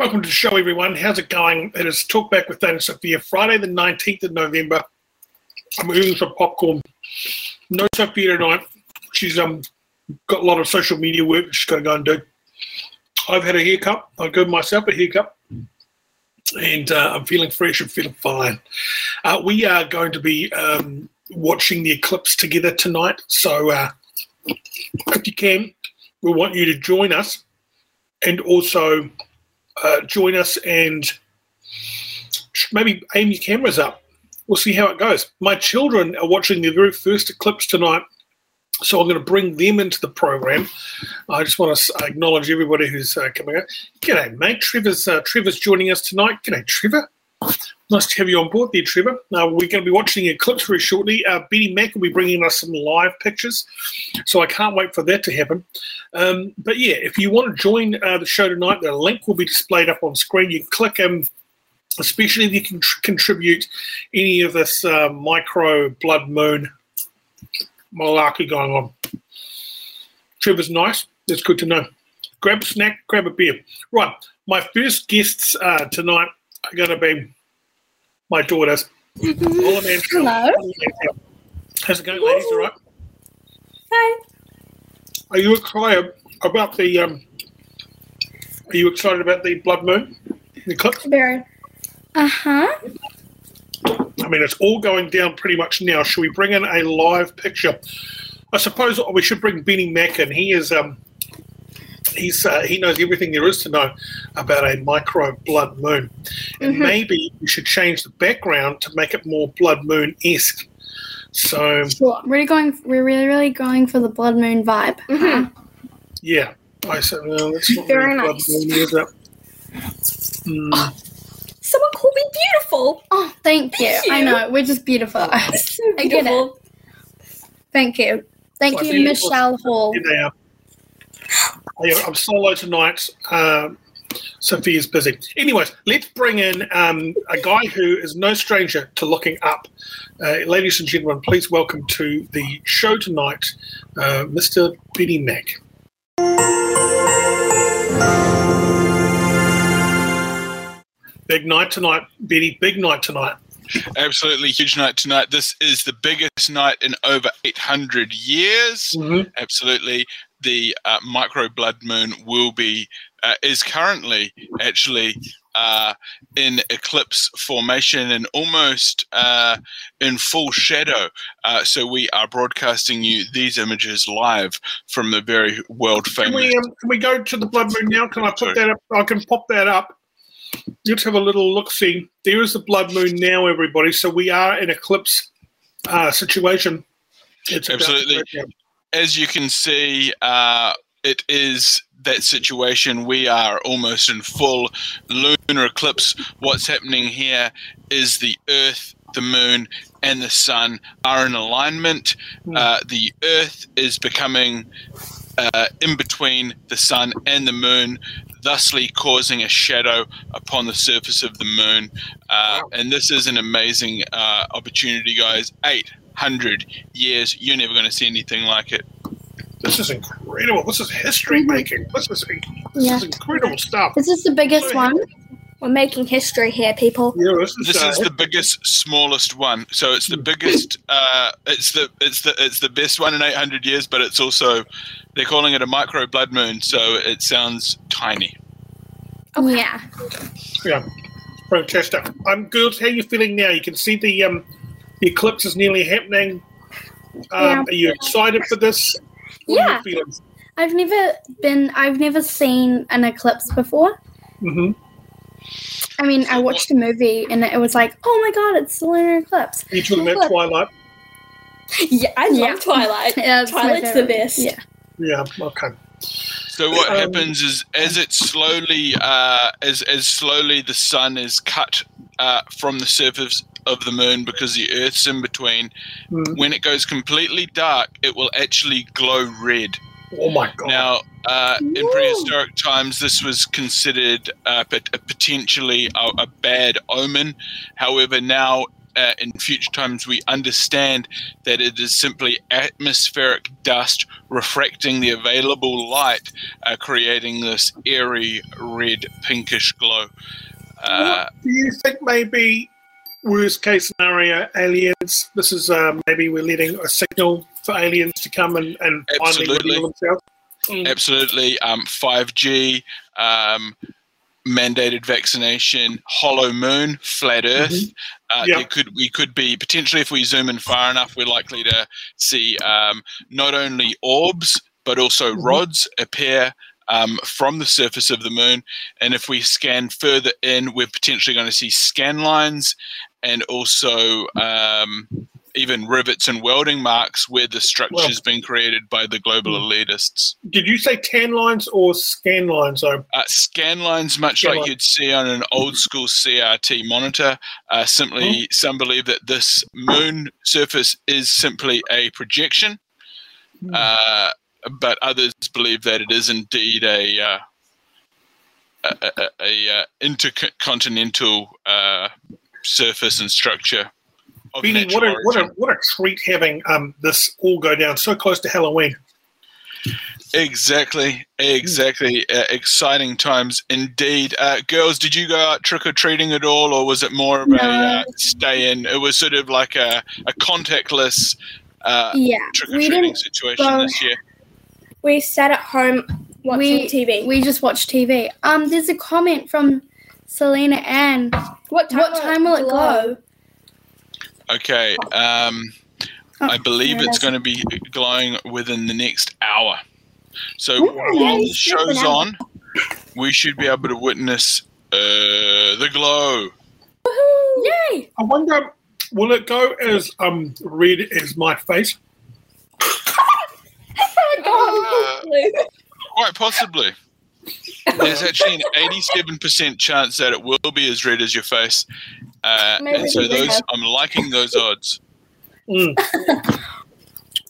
Welcome to the show, everyone. How's it going? It is Talk Back with Thane and Sophia, Friday, the 19th of November. I'm eating some popcorn. No Sophia tonight. She's um got a lot of social media work she's got to go and do. I've had a haircut. I give myself a haircut. And uh, I'm feeling fresh and feeling fine. Uh, we are going to be um, watching the eclipse together tonight. So uh, if you can, we want you to join us and also uh, join us and maybe aim your cameras up. We'll see how it goes. My children are watching the very first eclipse tonight, so I'm going to bring them into the program. I just want to acknowledge everybody who's uh, coming out. G'day, mate. Trevor's uh, Trevor's joining us tonight. G'day, Trevor. Nice to have you on board there, Trevor. Uh, we're going to be watching the eclipse very shortly. Uh, Benny Mack will be bringing us some live pictures, so I can't wait for that to happen. Um, but yeah, if you want to join uh, the show tonight, the link will be displayed up on screen. You click um, especially if you can tr- contribute any of this uh, micro blood moon malarkey going on. Trevor's nice. That's good to know. Grab a snack, grab a beer. Right, my first guests uh, tonight are going to be my daughters. Hello. How's it going, ladies? All right? Hi. Are you excited about the? Um, are you excited about the blood moon, the eclipse? Very. Uh huh. I mean, it's all going down pretty much now. Should we bring in a live picture? I suppose we should bring Benny Mack in. He is um, he's uh, he knows everything there is to know about a micro blood moon, and Mhm. maybe we should change the background to make it more blood moon esque. So Sure. Really going. We're really, really going for the blood moon vibe. huh? yeah, I said well, that's not Very really blood nice. moon, is it? Mm, Someone called me beautiful. Oh, thank you. Thank I you. know we're just beautiful. So I get it. beautiful. Thank you. Thank Well, you, think it was- Michelle Hall. here they are. I'm solo tonight. Um, Sophia's busy. Anyways, let's bring in um, a guy who is no stranger to looking up. Uh, ladies and gentlemen, please welcome to the show tonight, uh, Mr. Benny Mack. Big night tonight, Benny. Big night tonight. Absolutely huge night tonight. This is the biggest night in over 800 years. Mhm. Absolutely. The uh, micro blood moon will be, uh, is currently actually uh, in eclipse formation and almost uh, in full shadow. Uh, so we are broadcasting you these images live from the very world Can famous. we, um, can we go to the blood moon now? Can I put that up? I can pop that up. Let's have a little look. See, there is the blood moon now, everybody. So we are in eclipse uh, situation. It's Absolutely. As you can see, uh, it is that situation. We are almost in full lunar eclipse. What's happening here is the Earth, the Moon, and the Sun are in alignment. Hmm. Uh, the Earth is becoming uh, in between the Sun and the Moon, thusly causing a shadow upon the surface of the Moon. Uh, Wow. And this is an amazing uh, opportunity, guys. 800 years. You're never going to see anything like it. This is incredible. This is history making. This is this Yeah. is incredible stuff. This is the biggest one. We're making history here, people. Yeah, this is, This uh, is the biggest, smallest one. So it's the biggest. Uh, it's the it's the it's the best one in 800 years, but it's also they're calling it a micro blood moon, so it sounds tiny. Oh yeah. yeah, fantastic. I'm um, girls, how you feeling now? You can see the um, the eclipse is nearly happening. Um, Yeah. Are you excited for this? What Yeah. Are you? I've never been. I've never seen an eclipse before. Mm-hmm. I mean, I watched a movie and it was like, oh my god, it's the lunar eclipse. Are you talking about Twilight? Yeah, I love Yeah. Twilight. Yeah, Twilight's the best. Yeah. Yeah. Okay. So what Um, happens is as it slowly uh, as as slowly the sun is cut uh, from the surface of the moon because the Earth's in between. Mm. When it goes completely dark, it will actually glow red. Oh my god. Now, uh, in prehistoric times, this was considered uh, pot- potentially a, a bad omen. However, now, uh, in future times we understand that it is simply atmospheric dust refracting the available light, uh, creating this airy red pinkish glow. Uh, What do you think maybe worst case scenario aliens? This is uh, maybe we're letting a signal for aliens to come and, and finally Absolutely. reveal themselves. Mm. absolutely um, 5G, um, mandated vaccination, hollow moon, flat Earth. Uh, Yeah. there could we could be potentially if we zoom in far enough, we're likely to see um, not only orbs but also Mhm. rods appear. Um, from the surface of the moon, and if we scan further in, we're potentially going to see scan lines and also um, even rivets and welding marks where the structure's been created by the global Mm. elitists. Did you say tan lines or scan lines? Though Uh, scan lines, much Scan like line. you'd see on an old school CRT monitor, uh, simply some believe that this moon surface is simply a projection, Hmm. uh, but others believe that it is indeed a uh, a, a, a, a uh, intercontinental uh, surface and structure. Of Benny, what a, what a what a treat having um this all go down so close to Halloween. Exactly, exactly. Uh, exciting times indeed. Uh, girls, did you go out trick or treating at all, or was it more of a uh, stay in? It was sort of like a, a contactless uh, Yeah, trick or treating situation go- this year. We sat at home watching We- TV. we just watched TV. Um, there's a comment from Selena Ann. what What time will it go? Okay, um, Oh, I believe it's going to be glowing within the next hour. So Ooh, while the show's on, we should be able to witness uh, the glow. Yay! I wonder, will it go as um red as my face? Oh, blue. Quite possibly. There's actually an 87% chance that it will be as red as your face. Uh, Maybe and so those, have- I'm liking those odds. Mm.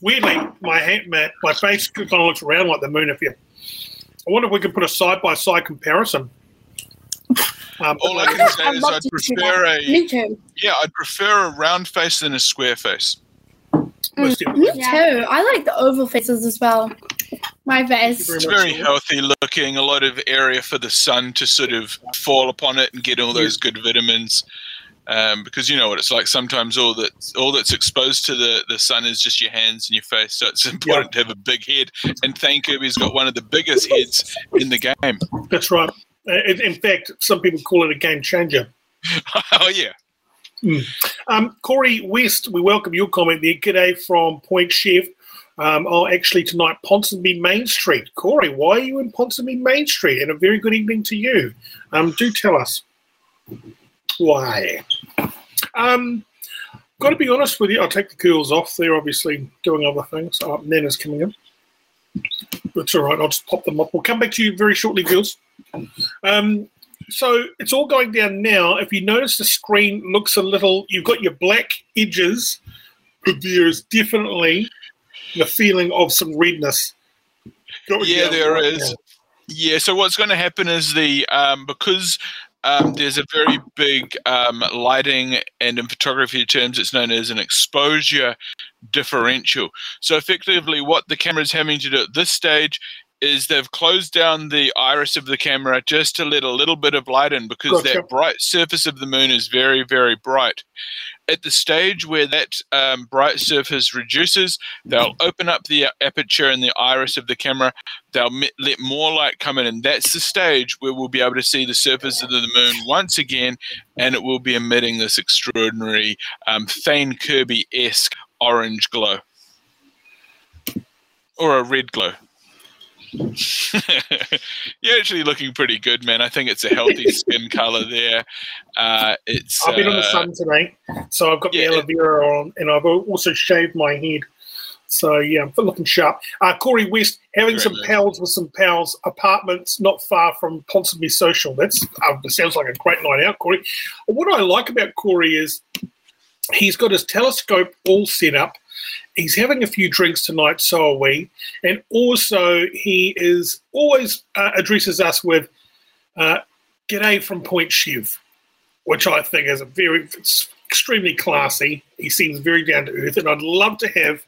Weirdly, my hand, my, my face kind of looks around like the moon. If you, I wonder if we could put a side by side comparison. Um, All I can say is I'd prefer a Me too. yeah, I'd prefer a round face than a square face. most definitely. Me too. I like the oval faces as well. My face. Very It's very healthy looking, a lot of area for the sun to sort of fall upon it and get all those good vitamins. Um, because you know what it's like. Sometimes all that all that's exposed to the, the sun is just your hands and your face. So it's important to have a big head. And Thane Kirby's got one of the biggest heads in the game. That's right. Uh, In, in fact, some people call it a game changer. oh yeah. Um, Corey West, we welcome your comment there. G'day from Point Chev. Um, oh, actually, tonight, Ponsonby Main Street. Corey, why are you in Ponsonby Main Street? And a very good evening to you. Um, do tell us why. Um, got to be honest with you, I'll take the curls off. They're obviously doing other things. Oh, Nana's coming in. That's all right. I'll just pop them up. We'll come back to you very shortly, girls. Um, so it's all going down now. If you notice, the screen looks a little. You've got your black edges, there is definitely the feeling of some redness. going Yeah, there right is. now. Yeah, so what's going to happen is the um, because um, there's a very big um, lighting, and in photography terms, it's known as an exposure differential. So effectively, what the camera is having to do at this stage is they've closed down the iris of the camera just to let a little bit of light in because Gotcha. that bright surface of the moon is very, very bright. At the stage where that um, bright surface reduces, they'll open up the aperture and the iris of the camera they'll let more light come in, and that's the stage where we'll be able to see the surface of the moon once again, and it will be emitting this extraordinary um, Thane Kirby esque orange glow or a red glow. You're actually looking pretty good, man. I think it's a healthy skin color there. Uh, it's I've been in the uh, sun today, so I've got yeah. the aloe vera on, and I've also shaved my head. So yeah, I'm looking sharp. Uh, Corey West having some pals with some pals apartments not far from Ponsonby Social. That's uh, sounds like a great night out, Corey. What I like about Corey is he's got his telescope all set up. He's having a few drinks tonight, so are we, and also he is always uh, addresses us with uh, "G'day from Point Chev," which I think is a very extremely classy. He seems very down to earth, and I'd love to have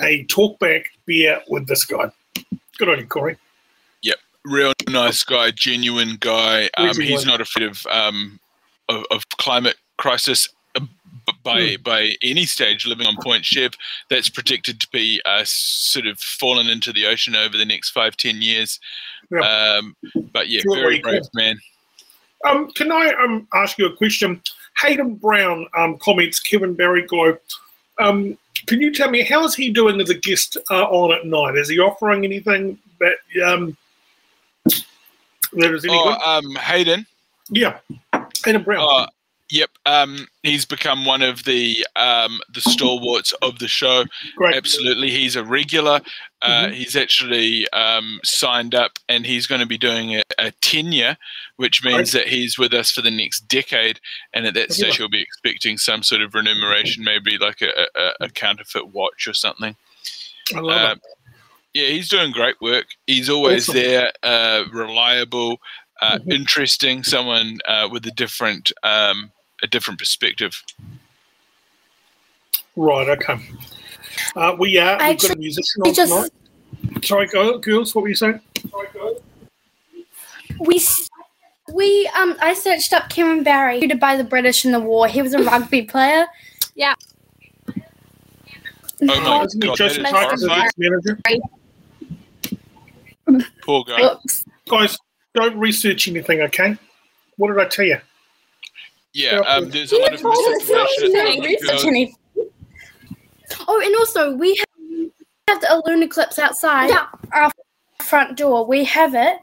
a talkback beer with this guy. Good on you, Corey. Yep, real nice guy, genuine guy. Um, he's not afraid of um, of, of climate crisis by Hmm. by any stage. Living on Point Chev, that's predicted to be uh, sort of fallen into the ocean over the next five ten years. Yeah. Um, but yeah, very brave man. Um, can I um, ask you a question? Hayden Brown um, comments Kevin Barry Glow. Um, can you tell me how is he doing as a guest uh, on at night? Is he offering anything that um, that is any Oh, good? um, Hayden. Yeah, Hayden Brown. Oh, yep. Um, he's become one of the um, the stalwarts of the show. Great. Absolutely, he's a regular. Uh, Mhm. He's actually um, signed up, and he's going to be doing a, a tenure, which means that he's with us for the next decade. And at that stage, he'll be expecting some sort of remuneration, maybe like a, a, a counterfeit watch or something. I love Um, yeah, he's doing great work. He's always Awesome. there, uh, reliable, uh, Mhm. interesting. Someone uh, with a different um, a different perspective. Right. Okay. Uh, we are. We've got a actually musician on just- tonight. Sorry, go, girls. What were you saying? We s- we um I searched up Kevin Barry, treated by the British in the war. He was a rugby player. Yeah. Oh my Isn't he god, that Joseph is Parker's horrifying. ex-manager? Poor guy. Oops. Guys, don't research anything. Okay. What did I tell you? Yeah, um, there's a lot of told us not to misinformation. do Research any- Oh, and also we have, have the lunar eclipse outside Yeah. our front door. We have it,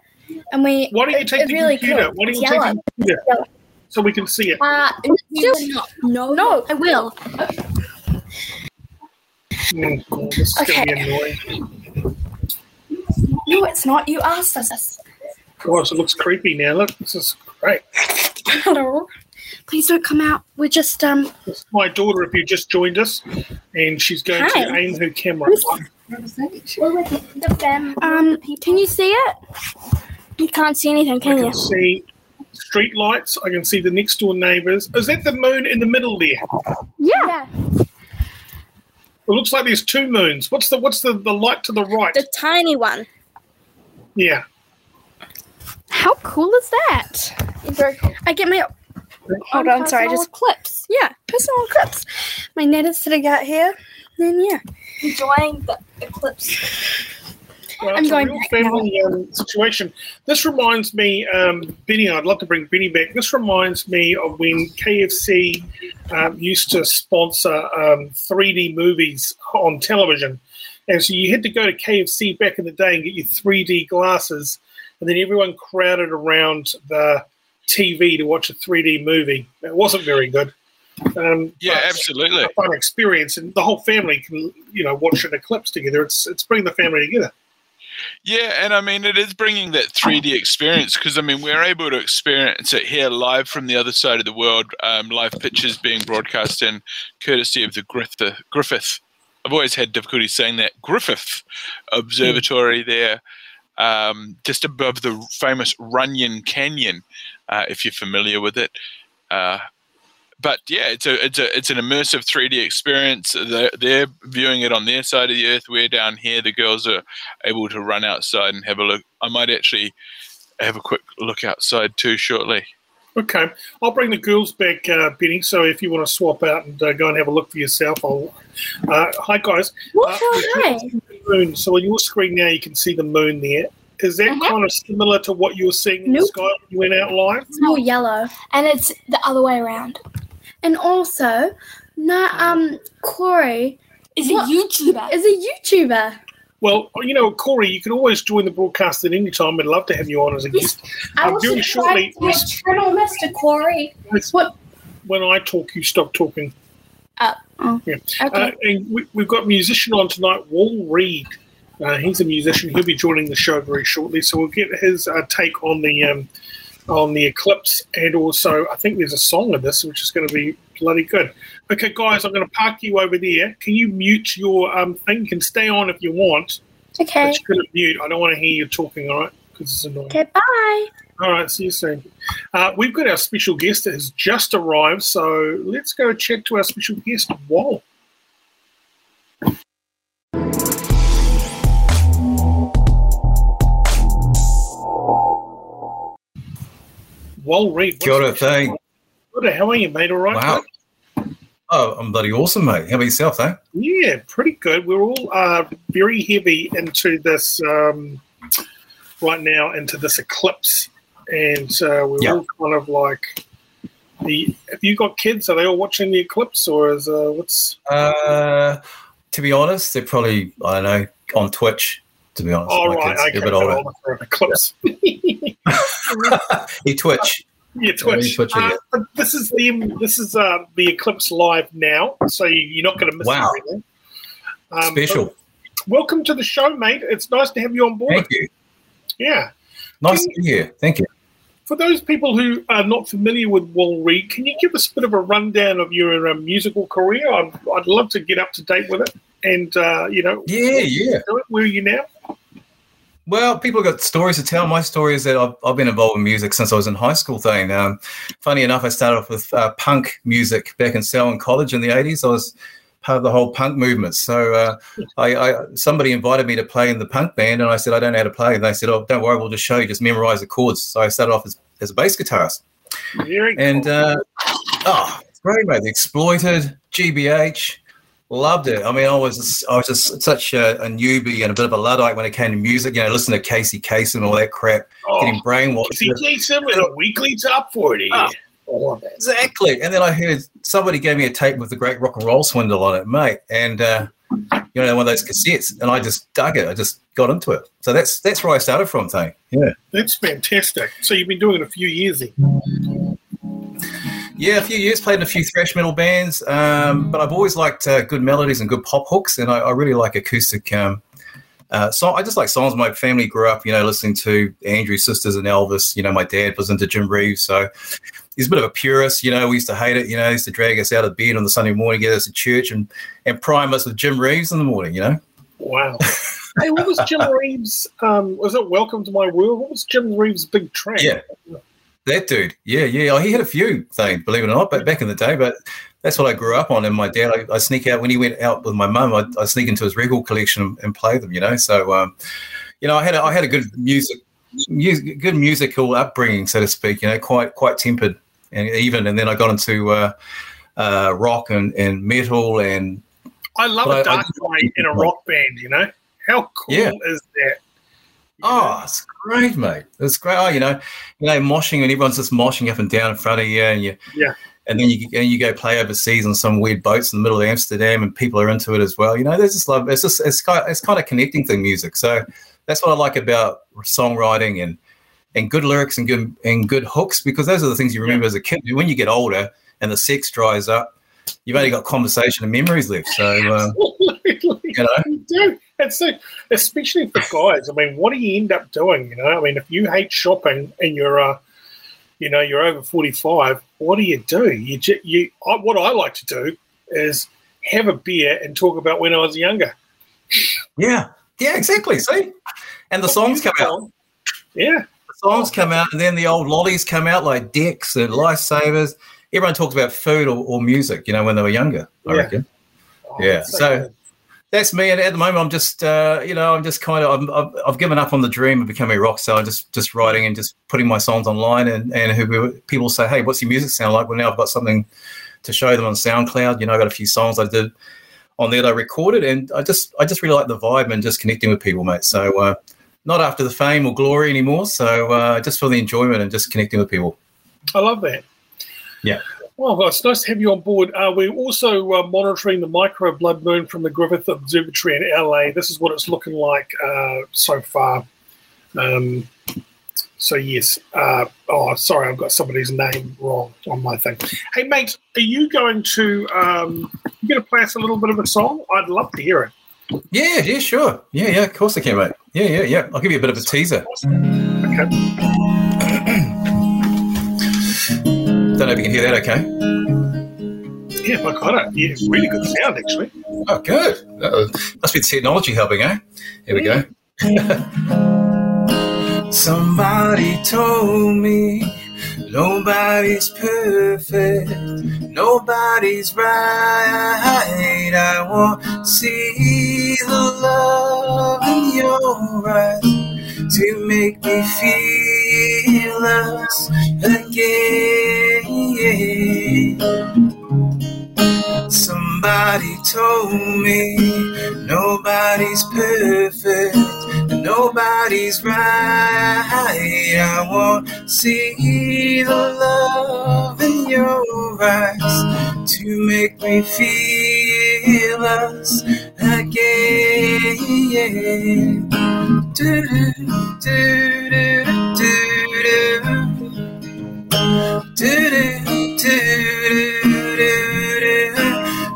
and we. Why don't you it- take it's the really computer? cool. Why don't It's you take the computer Yellow. so we can see it? Uh, you not. No, No, I will. Oh, God, this is Okay. going to be annoying. No, it's not. You asked us. Gosh, it looks creepy now. Look, this is great. Hello. Please don't come out. We're just um. This my daughter, if you just joined us, and she's going to aim her camera. The. Um, can you see it? You can't see anything, I can you? I can see street lights. I can see the next door neighbours. Is that the moon in the middle there? Yeah. It looks like there's two moons. What's the what's the, the light to the right? The tiny one. Yeah. How cool is that? Very cool. I get my. Hold on, sorry. I just clips. yeah, personal clips. My net is sitting out here. Then yeah. Enjoying the eclipse. Well, I'm it's going a real family um, situation. This reminds me, um, Benny. I'd love to bring Benny back. This reminds me of when KFC um, used to sponsor um, 3D movies on television, and so you had to go to KFC back in the day and get your 3D glasses, and then everyone crowded around the TV to watch a 3D movie. It wasn't very good. Um, Yeah, absolutely. a fun experience, and the whole family can, you know, watch an eclipse together. It's it's bringing the family together. Yeah, and I mean, it is bringing that 3D experience because I mean, we're able to experience it here live from the other side of the world. Um, live pictures being broadcast in courtesy of the Griffith. Griffith. I've always had difficulty saying that Griffith Observatory there, um, just above the famous Runyon Canyon, uh, if you're familiar with it. Uh, but yeah, it's a it's a it's an immersive 3D experience. They're, they're viewing it on their side of the earth. We're down here. The girls are able to run outside and have a look. I might actually have a quick look outside too shortly. Okay, I'll bring the girls back, uh, Benny. So if you want to swap out and uh, go and have a look for yourself, I'll. Uh, hi guys. Uh, Hi. moon. So on your screen now, you can see the moon there. Is that Mhm. kind of similar to what you were seeing in the sky when you went out live? It's more yellow. And it's the other way around. And also, no, um, Corey Is What? a YouTuber. is a YouTuber. Well, you know, Corey, you can always join the broadcast at any time. I'd love to have you on as a guest. I Um, was very shortly, shortly. Eternal Mr. Corey. What? when I talk, you stop talking. Oh. Yeah. Okay. Uh, and we, we've got a musician on tonight, Wal Reid. Uh, he's a musician. He'll be joining the show very shortly, so we'll get his uh, take on the um, on the eclipse, and also I think there's a song of this, which is going to be bloody good. Okay, guys, I'm going to park you over there. Can you mute your um, thing? You can stay on if you want, okay. but you couldn't mute. I don't want to hear you talking. All right, because it's annoying. Okay. Bye. All right, see you soon. Uh, we've got our special guest that has just arrived, so let's go chat to our special guest, Wal. Kia ora, Thane. Good, how are you, mate? All right? Wow. Oh, I'm bloody awesome, mate. How about yourself, eh? Yeah, pretty good. We're all uh, very heavy into this um, right now, into this eclipse, and uh, we're Yeah. all kind of like the. Have you got kids? Are they all watching the eclipse, or is uh, what's? Uh, to be honest, they're probably, I don't know, on Twitch, to be honest. Oh my right, kids. okay, a bit older. older an He Twitch. yeah, Twitch. Uh, this is the this is uh, the eclipse live now, so you- you're not going to miss Wow. anything. Um, Special. Welcome to the show, mate. It's nice to have you on board. Thank you. Yeah. Nice to be here. Thank you. For those people who are not familiar with Wal Reid, can you give us a bit of a rundown of your uh, musical career? I'd, I'd love to get up to date with it. And, uh, you know, Yeah, yeah. where are you now? Well, people have got stories to tell. My story is that I've, I've been involved in music since I was in high school. Thane. Um, funny enough, I started off with uh, punk music back in Selwyn College in the '80s. I was part of the whole punk movement. So uh, I, I somebody invited me to play in the punk band, and I said I don't know how to play. And they said, "Oh, don't worry, we'll just show you. Just memorize the chords." So I started off as, as a bass guitarist, Very and cool. uh, oh, great, mate. The Exploited, GBH. Loved it. I mean, I was I was just such a, a newbie and a bit of a luddite when it came to music. You know, listening to Casey Kasem and all that crap, oh, getting brainwashed. see Jason with a weekly top 40. Ah. Oh. Exactly. And then I heard somebody gave me a tape with the Great Rock and Roll Swindle on it, mate. And uh, you know, one of those cassettes, and I just dug it. I just got into it. So that's that's where I started from, Thane. Yeah. That's fantastic. So you've been doing it a few years then. Yeah, a few years played in a few thrash metal bands, um, but I've always liked uh, good melodies and good pop hooks, and I, I really like acoustic. Um, uh, so I just like songs. My family grew up, you know, listening to Andrew Sisters and Elvis. You know, my dad was into Jim Reeves, so he's a bit of a purist. You know, we used to hate it. You know, he used to drag us out of bed on the Sunday morning, get us to church, and and prime us with Jim Reeves in the morning. You know, Wow. hey, what was Jim Reeves? Um, was it Welcome to My World? What was Jim Reeves' big track? Yeah. That dude. Yeah, yeah. Oh, he had a few things, believe it or not, but back in the day, but. That's what I grew up on, and my dad. I, I sneak out when he went out with my mum. I, I sneak into his record collection and, and play them. You know, so um, you know, I had a, I had a good music, music, good musical upbringing, so to speak. You know, quite quite tempered and even. And then I got into uh, uh, rock and, and metal, and I love a I- dark I- guy in a rock band, you know? How cool Yeah. is that? Oh, it's great, mate. It's great. Oh, you know, you know, moshing and everyone's just moshing up and down in front of you, and you, Yeah. And then you and you go play overseas on some weird boats in the middle of Amsterdam, and people are into it as well. You know, there's just love. It's just it's kind it's kind of connecting thing, music. So that's what I like about songwriting and and good lyrics and good and good hooks because those are the things you remember as a kid. When you get older and the sex dries up, you've only got conversation and memories left. So uh, Absolutely. You know, You do. It's so, especially for guys. I mean, what do you end up doing? You know, I mean, if you hate shopping and you're, uh, you know, you're over forty-five, what do you do? You, ju- you, I, what I like to do is have a beer and talk about when I was younger. yeah, yeah, exactly. See, and the songs come out. Yeah, The songs come out, and then the old lollies come out like Dex and Lifesavers. Everyone talks about food or, or music, you know, when they were younger. I Yeah. reckon. Oh, Yeah, that's so- good. That's me. And at the moment, I'm just, uh, you know, I'm just kind of, I'm, I've, I've given up on the dream of becoming a rock star. I'm just, just writing and just putting my songs online. And and who people say, hey, what's your music sound like? Well, now I've got something to show them on SoundCloud. You know, I got a few songs I did on there that I recorded, and I just, I just really like the vibe and just connecting with people, mate. So uh, not after the fame or glory anymore. So uh, just for the enjoyment and just connecting with people. I love that. Yeah. Well, it's nice to have you on board. Uh, we're also uh, monitoring the micro blood moon from the Griffith Observatory in LA. This is what it's looking like uh, so far. Um, so yes. Uh, oh, sorry, I've got somebody's name wrong on my thing. Hey, mate, are you going to um, you going to play us a little bit of a song? I'd love to hear it. Yeah, yeah, sure. Yeah, yeah, of course I can, mate. Yeah, yeah, yeah. I'll give you a bit of a teaser. Okay. Don't know if you can hear that okay. Yeah, I got it. Yeah, really good sound actually. Oh, good. Uh, must be the technology helping, eh? Here we go. Somebody told me nobody's perfect, nobody's right. I want to see the love in your eyes to make me feel us again. Somebody told me nobody's perfect, nobody's right. I want to see the love in your eyes to make me feel us again. Do, do, do, do, do.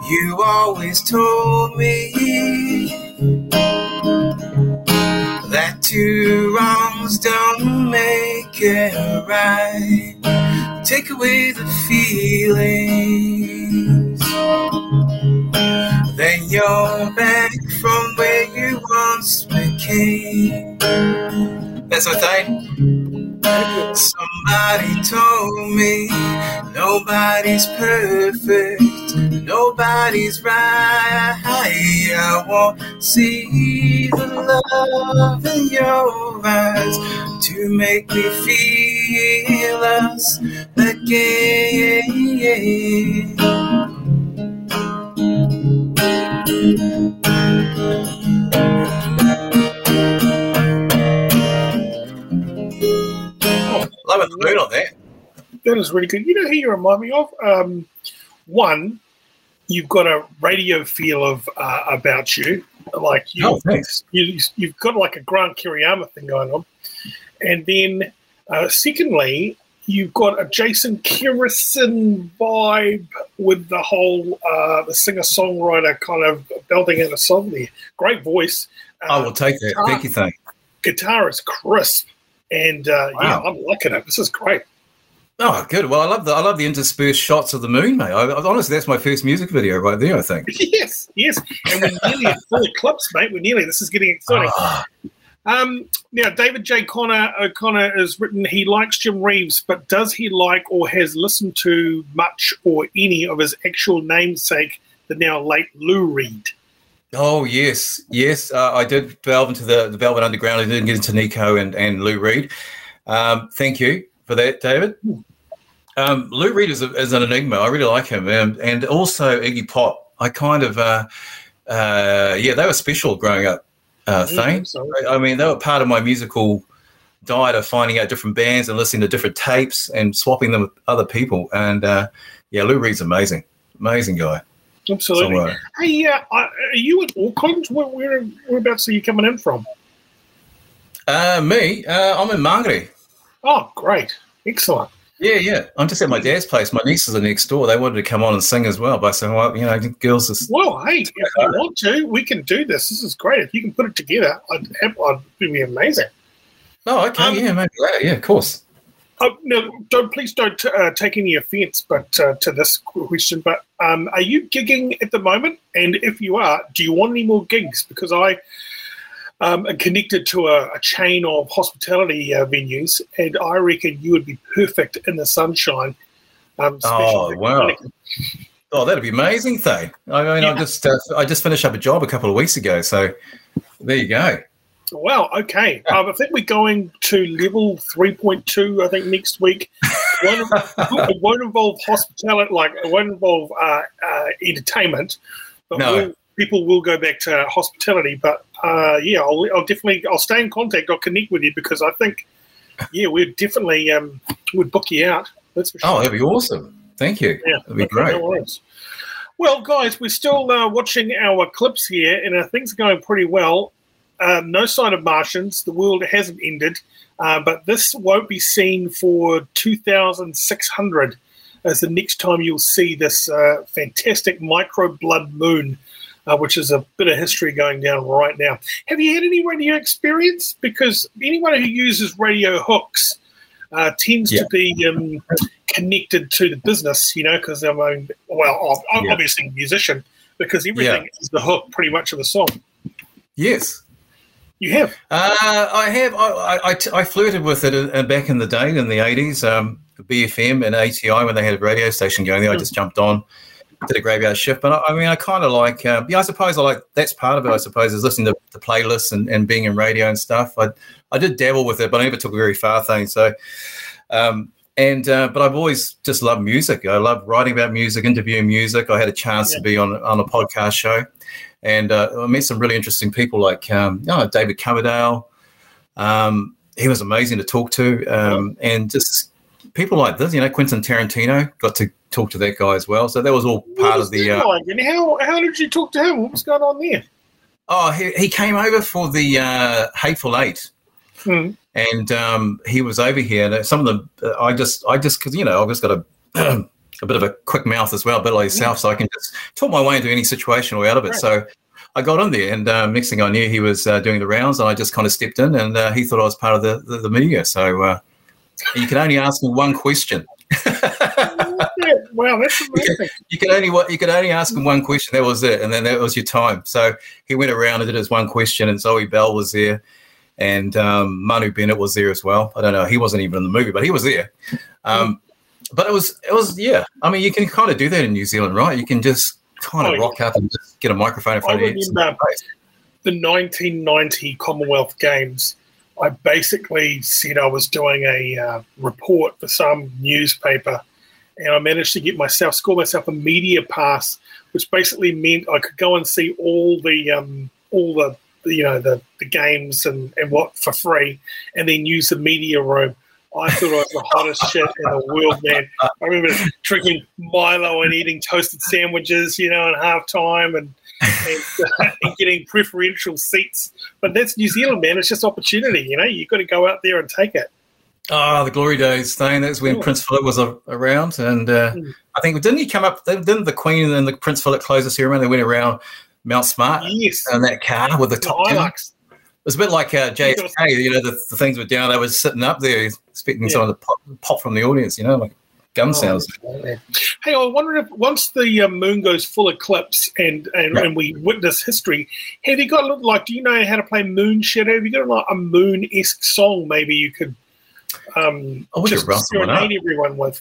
You always told me that two wrongs don't make it right. Take away the feelings, then you're back from where you once became. That's what I Somebody told me nobody's perfect, nobody's right. I want to see the love in your eyes to make me feel us again. Loving the mood on that. That is really good. You know who you remind me of? Um, one, you've got a radio feel of uh, about you, like you, Oh, thanks. you, you've got like a Grant Kiriyama thing going on, and then uh, secondly, you've got a Jason Kerrison vibe with the whole uh, the singer songwriter kind of belting in a song there. Great voice. Uh, I will take that. Thank you, thank guitar is crisp, and uh, yeah, I'm liking it. This is great. Oh, good. Well, I love the I love the interspersed shots of the moon, mate. I, honestly, that's my first music video right there. I think. yes, yes, and we're nearly at full eclipse, mate. We're nearly. This is getting exciting. Ah, Um, now, David J. Connor O'Connor has written he likes Jim Reeves, but does he like or has listened to much or any of his actual namesake, the now late Lou Reed? Oh yes, yes. Uh, I did delve into the, the Velvet Underground. I didn't get into Nico and, and Lou Reed. Um, thank you for that, David. Um, Lou Reed is, a, is an enigma. I really like him, and, and also Iggy Pop. I kind of, uh, uh, yeah, they were special growing up. Uh, Thane. so. I mean, they were part of my musical diet of finding out different bands and listening to different tapes and swapping them with other people. And uh, yeah, Lou Reed's amazing, amazing guy. Absolutely. Songwriter. Hey, uh, are you in Auckland? Where, where, whereabouts are you coming in from? Uh, me, uh, I'm in Māngere. Oh, great. Excellent. Yeah, yeah. I'm just at my dad's place. My nieces are next door. They wanted to come on and sing as well. But I said, well, you know, girls just. Well, hey, if you want to, we can do this. This is great. If you can put it together, I'd have, I'd it'd be amazing. Oh, okay. Um, yeah, maybe. Yeah, of course. Oh, no, don't please don't uh, take any offence, but uh, to this question. But um, are you gigging at the moment? And if you are, do you want any more gigs? Because I um, am connected to a, a chain of hospitality uh, venues, and I reckon you would be perfect in the sunshine. Um, Oh, wow. Oh, that'd be amazing, Thane. I mean, I just uh, I just finished up a job a couple of weeks ago, so there you go. Wow. Okay. Um, I think we're going to level three point two. I think next week. Won't, it won't involve hospitality, like it won't involve uh, uh, entertainment, but No. we'll, people will go back to hospitality. But uh, yeah, I'll, I'll definitely I'll stay in contact. I'll connect with you because I think yeah, we'd definitely um, would book you out. That's for sure. Oh, that'd be awesome. Thank you. Yeah, that'd be great. no. Well, guys, we're still uh, watching our clips here, and uh, things are going pretty well. Um, no sign of Martians. The world hasn't ended, uh, but this won't be seen for 2600 as the next time you'll see this uh, fantastic micro blood moon, uh, which is a bit of history going down right now. Have you had any radio experience? Because anyone who uses radio hooks uh, tends Yeah. to be um, connected to the business, you know, because I'm, a- well, I'm Yeah. obviously a musician, because everything is the hook pretty much of the song. Yes. You have. Uh, I have. I, I, flirted with it uh, back in the day in the eighties. Um, BFM and ATI when they had a radio station going there, I just jumped on, did a graveyard shift. But I, I mean, I kind of like. Um, yeah, I suppose I like. That's part of it. I suppose is listening to the playlists and, and being in radio and stuff. I I did dabble with it, but I never took it very far. Thane so. Um, and uh, but I've always just loved music. I love writing about music, interviewing music. I had a chance Yeah. to be on on a podcast show, and uh, I met some really interesting people like um, oh, David Coverdale. Um, he was amazing to talk to, um, and just people like this. You know, Quentin Tarantino got to talk to that guy as well. So that was all part was of the. Uh, like? And how how did you talk to him? What was going on there? oh, he, he came over for the uh, Hateful Eight. Hmm. and um, he was over here. And some of the, uh, I just, I just, because you know, I've just got a, a bit of a quick mouth as well, a bit like yourself, so I can just talk my way into any situation or out of it. Right. So I got in there, and um, next thing I knew, he was uh, doing the rounds, and I just kind of stepped in, and uh, he thought I was part of the the, the media. So uh, you can only ask me one question. Yeah, wow, that's amazing. you could only you could only ask him one question. That was it, and then that was your time. So he went around and did his one question, and Zoe Bell was there, and um, Manu Bennett was there as well. I don't know, he wasn't even in the movie, but he was there. Um, but it was it was yeah. I mean, you can kind of do that in New Zealand, right? You can just kind of Oh, yeah. rock up and just get a microphone in front I of you. the 1990 Commonwealth Games. I basically said I was doing a uh, report for some newspaper, and I managed to get myself score myself a media pass, which basically meant I could go and see all the um, all the you know the, the games and, and what for free, and then use the media room. I thought I was the hottest shit in the world, man. I remember drinking Milo and eating toasted sandwiches, you know, at halftime and and, uh, and getting preferential seats. But that's New Zealand, man. It's just opportunity, you know. You've got to go out there and take it. Oh, the glory days, Thane. That's when. Prince Philip was a, around, and uh, Mm. I think didn't he come up? Didn't the Queen and the Prince Philip close the ceremony? They went around Mount Smart Yes, in that car with the top. Was a bit like uh, JFK. You know, the, the things were down. They were sitting up there, expecting Yeah. someone to pop, pop from the audience. You know, like gun sounds. Hey, I wonder if once the uh, moon goes full eclipse and and, and we witness history, have you got a like? Do you know how to play Moon Shadow? Have you got like a moon esque song? Maybe you could um, Oh, just serenade everyone with.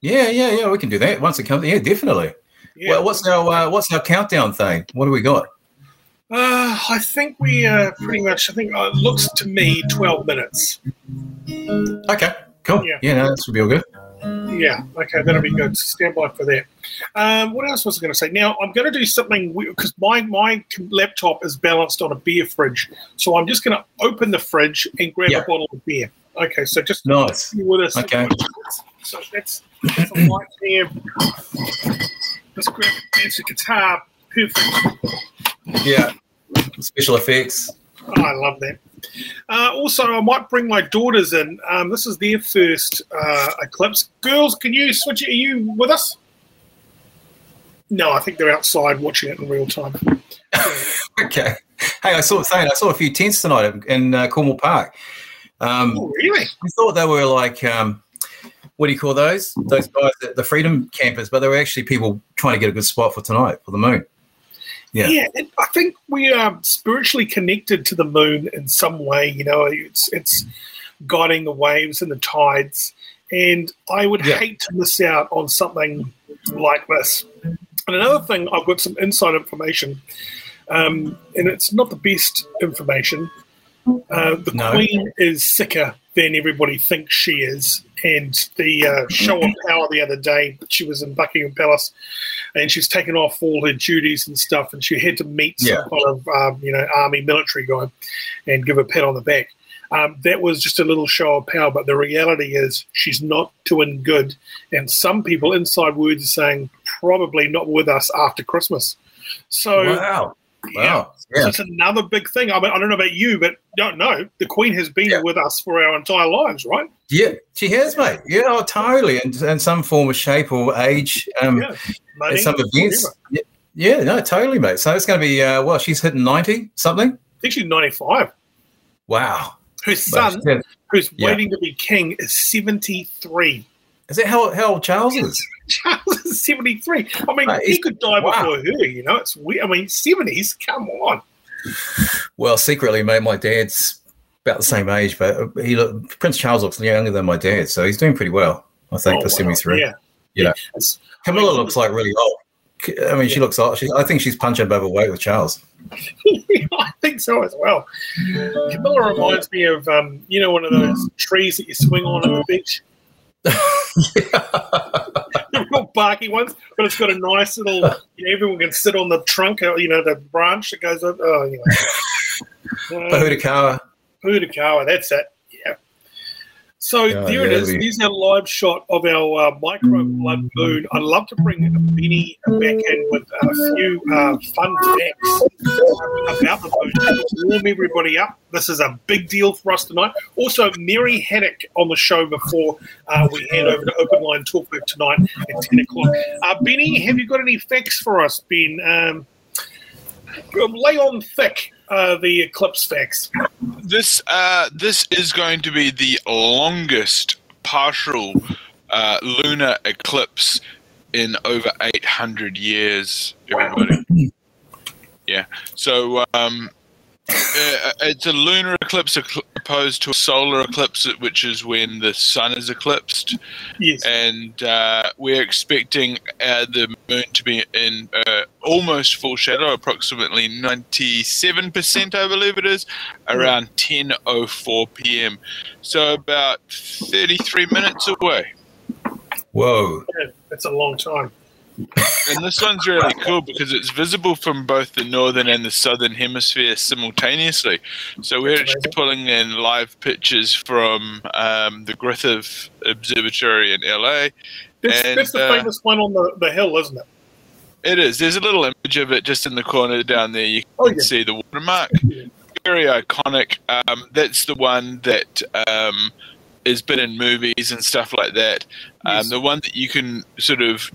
Yeah, yeah, yeah. We can do that once it comes. Yeah, definitely. Yeah. Well, what's our uh, what's our countdown thing? What do we got? Uh, I think we uh, pretty much. I think uh, it looks to me twelve minutes. Okay, cool. Yeah. Yeah, no, that should be all good. Yeah, okay, that'll be good. Stand by for that. Um, what else was I going to say? Now I'm going to do something because my my laptop is balanced on a beer fridge, so I'm just going to open the fridge and grab Yeah. a bottle of beer. Okay, so just Nice. with us. Okay. So that's, that's a light there. Let's grab that's a guitar. Perfect. Yeah. Special effects. Oh, I love that. Uh, also, I might bring my daughters in. Um, this is their first uh, eclipse. Girls, can you switch it? Are you with us? No, I think they're outside watching it in real time. Okay. Hey, I saw saying I saw a few tents tonight in, in uh, Cornwall Park. Um, Oh, really? we thought they were like um, what do you call those? Those guys, the, the freedom campers, but they were actually people trying to get a good spot for tonight for the moon. Yeah. Yeah, and I think we are spiritually connected to the moon in some way. You know, it's it's guiding the waves and the tides. And I would Yeah. hate to miss out on something like this. And another thing, I've got some inside information, um, and it's not the best information. Uh, the No. Queen is sicker than everybody thinks she is. And the uh, show of power the other day, she was in Buckingham Palace, and she's taken off all her duties and stuff, and she had to meet some Yeah. kind of um, you know army military guy and give a pat on the back. Um, that was just a little show of power, but the reality is she's not doing good. And some people inside words are saying probably not with us after Christmas. So Wow. Wow. Yeah. it's another big thing. I mean, I don't know about you, but don't know. The Queen has been Yeah. with us for our entire lives, right? Yeah. She has, mate. Yeah, oh, totally. And in some form of shape or age. Um, yeah, at Money, some events. Yeah, yeah, no, totally, mate. So it's going to be, uh, well, she's hitting 90 something. I think she's ninety-five. Wow. Her son, had- who's yeah. waiting to be king, is seventy-three. Is that how, how old Charles is? Charles is 73. I mean, he could die wow. before her, you know. It's weird. I mean, 70s, come on. Well, secretly, mate, my dad's about the same age, but he look, Prince Charles looks younger than my dad, so he's doing pretty well. I think Oh, for wow. seventy-three. Yeah. Yeah. It's- Camilla looks like really old. I mean, she looks. old. She, I think she's punching above her weight with Charles. I think so as well. Camilla reminds me of, um, you know, one of those trees that you swing on at the beach. the real barky ones, but it's got a nice little. You know, everyone can sit on the trunk, uh, you know, the branch that goes up. Oh, anyway. Uh, Pahudakawa. Pudakawa, that's it. So Yeah, there it yeah, is. we- There's our live shot of our uh, micro blood moon. I'd love to bring Benny back in with a few uh, fun facts about the moon to warm everybody up. This is a big deal for us tonight. Also, Mary Haddock on the show before uh, we head over to Open Line Talkback tonight at 10 o'clock. Uh, Benny, have you got any facts for us, Ben? Um, lay on thick uh, the eclipse facts. This uh, this is going to be the longest partial uh, lunar eclipse in over 800 years. Everybody. Yeah. So um, uh, it's a lunar eclipse opposed to a solar eclipse, which is when the sun is eclipsed. Yes. and uh, we're expecting uh, the moon to be in uh, almost full shadow, approximately 97%, I believe it is, around 10.04 p.m. So about 33 minutes away. Whoa. Yeah, that's a long time. And this one's really cool because it's visible from both the northern and the southern hemisphere simultaneously. So we're actually pulling in live pictures from um, the Griffith Observatory in LA. That's, And, that's the uh, famous one on the, the hill, isn't it? It is. There's a little image of it just in the corner down there. You can Oh, yeah. see the watermark. Very iconic. Um, that's the one that um, has been in movies and stuff like that. Um, Yes. The one that you can sort of